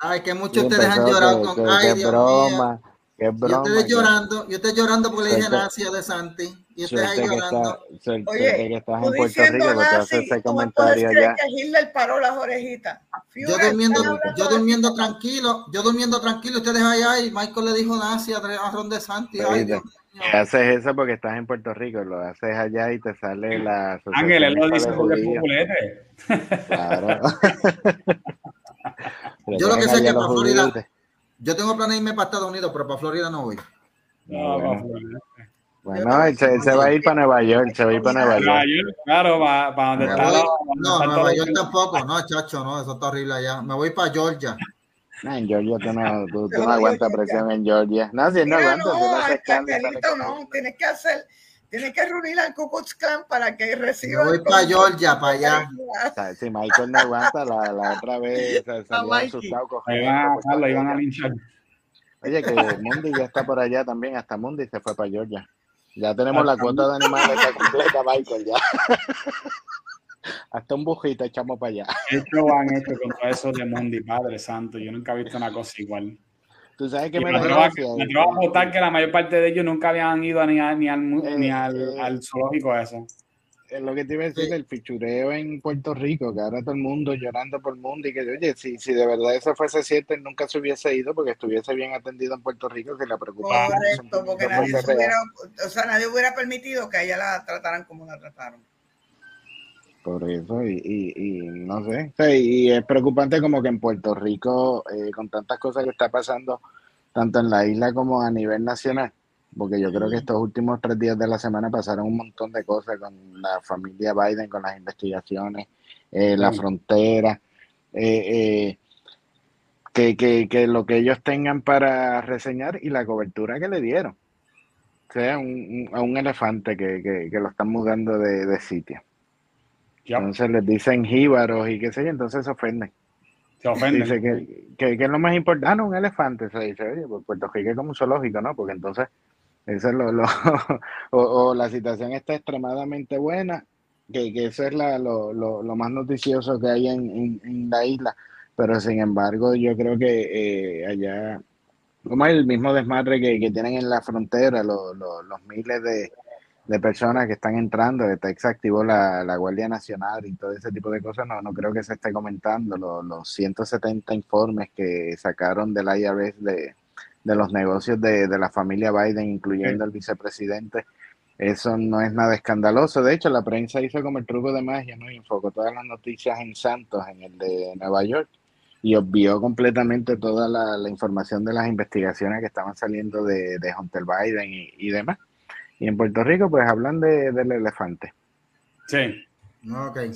Ay, que muchos te dejan llorar con, ay, Dios broma. Mío. Qué broma, yo estoy llorando, yo estoy llorando porque le dije nazi a De Santi. Y estoy ahí llorando. Oye, que estás en Puerto Rico, nazi, ese comentario allá. que Hitler paró las orejitas. yo durmiendo, yo durmiendo tranquilo, yo durmiendo tranquilo, ustedes allá y Michael le dijo nazi a, Ron De Santi. Ay, haces eso porque estás en Puerto Rico, lo haces allá y te sale la. Ángel, él lo dice porque es Claro. yo lo que sé es que para Florida. Yo tengo planes de irme para Estados Unidos, pero para Florida no voy. No, bueno. Bueno, él se, va a ir para Nueva York, se va a ir para Nueva York. Claro, para, para donde está. no, Nueva York tampoco, no, chacho, no, eso está horrible allá. Me voy para Georgia. No, en Georgia tú no, tú, no aguantas presión en Georgia. No, si no aguantas, no, no, tienes que hacer, tienes que reunir al Ku Klux Klan para que reciba. Me voy para Georgia, para allá. Si Michael no aguanta, la, la otra vez salió asustado cogiendo. Ahí iban a linchar. Oye, que Mundi ya está por allá también, hasta Mundi se fue para Georgia. Ya tenemos la cuota de animales completa, Michael, ya. Hasta un bujito echamos para allá. Esto van hecho con todo eso de Mundi, Padre Santo. Yo nunca he visto una cosa igual. Tú sabes que Y me me da atrevo a- gracia. me atrevo a votar que la mayor parte de ellos nunca habían ido ni, a- ni, al, Eh, ni al, eh. al zoológico ese. Es lo que te iba a decir Sí. del fichureo en Puerto Rico, que ahora todo el mundo llorando por el mundo y que, oye, si, si de verdad eso fuese cierto, él nunca se hubiese ido porque estuviese bien atendido en Puerto Rico, que la preocupación Correcto, porque nadie, hubiera, o sea, nadie hubiera permitido que a ella la trataran como la trataron. Por eso, y, y, y no sé, y es preocupante como que en Puerto Rico, eh, con tantas cosas que está pasando, tanto en la isla como a nivel nacional, porque yo creo que estos últimos tres días de la semana pasaron un montón de cosas con la familia Biden, con las investigaciones, eh, la Sí. frontera, eh, eh, que, que, que lo que ellos tengan para reseñar y la cobertura que le dieron. O sea, un, un- a un elefante que, que, lo están mudando de, de sitio. Entonces les dicen jíbaros y qué sé yo, entonces se ofenden. se ofenden. Dice que, que, que es lo más importante. Ah, no, un elefante. Se dice, oye, pues Puerto Rico es como un zoológico, ¿no? Porque entonces, eso es lo, lo o, la situación está extremadamente buena, que, que eso es la, lo, lo, lo más noticioso que hay en, en, la isla. Pero sin embargo, yo creo que eh, allá, como el mismo desmadre que, que tienen en la frontera, lo- lo- los miles de, de personas que están entrando, que Texas activó la, la Guardia Nacional y todo ese tipo de cosas, no, no creo que se esté comentando. Lo- los 170 informes que sacaron del IRS de, de los negocios de, de la familia Biden, incluyendo el vicepresidente, eso no es nada escandaloso. De hecho, la prensa hizo como el truco de magia, ¿no? Y enfocó todas las noticias en Santos, en el de Nueva York, y obvió completamente toda la, la información de las investigaciones que estaban saliendo de, de Hunter Biden y, y demás. Y en Puerto Rico, pues hablan de, del elefante. Sí. Ok.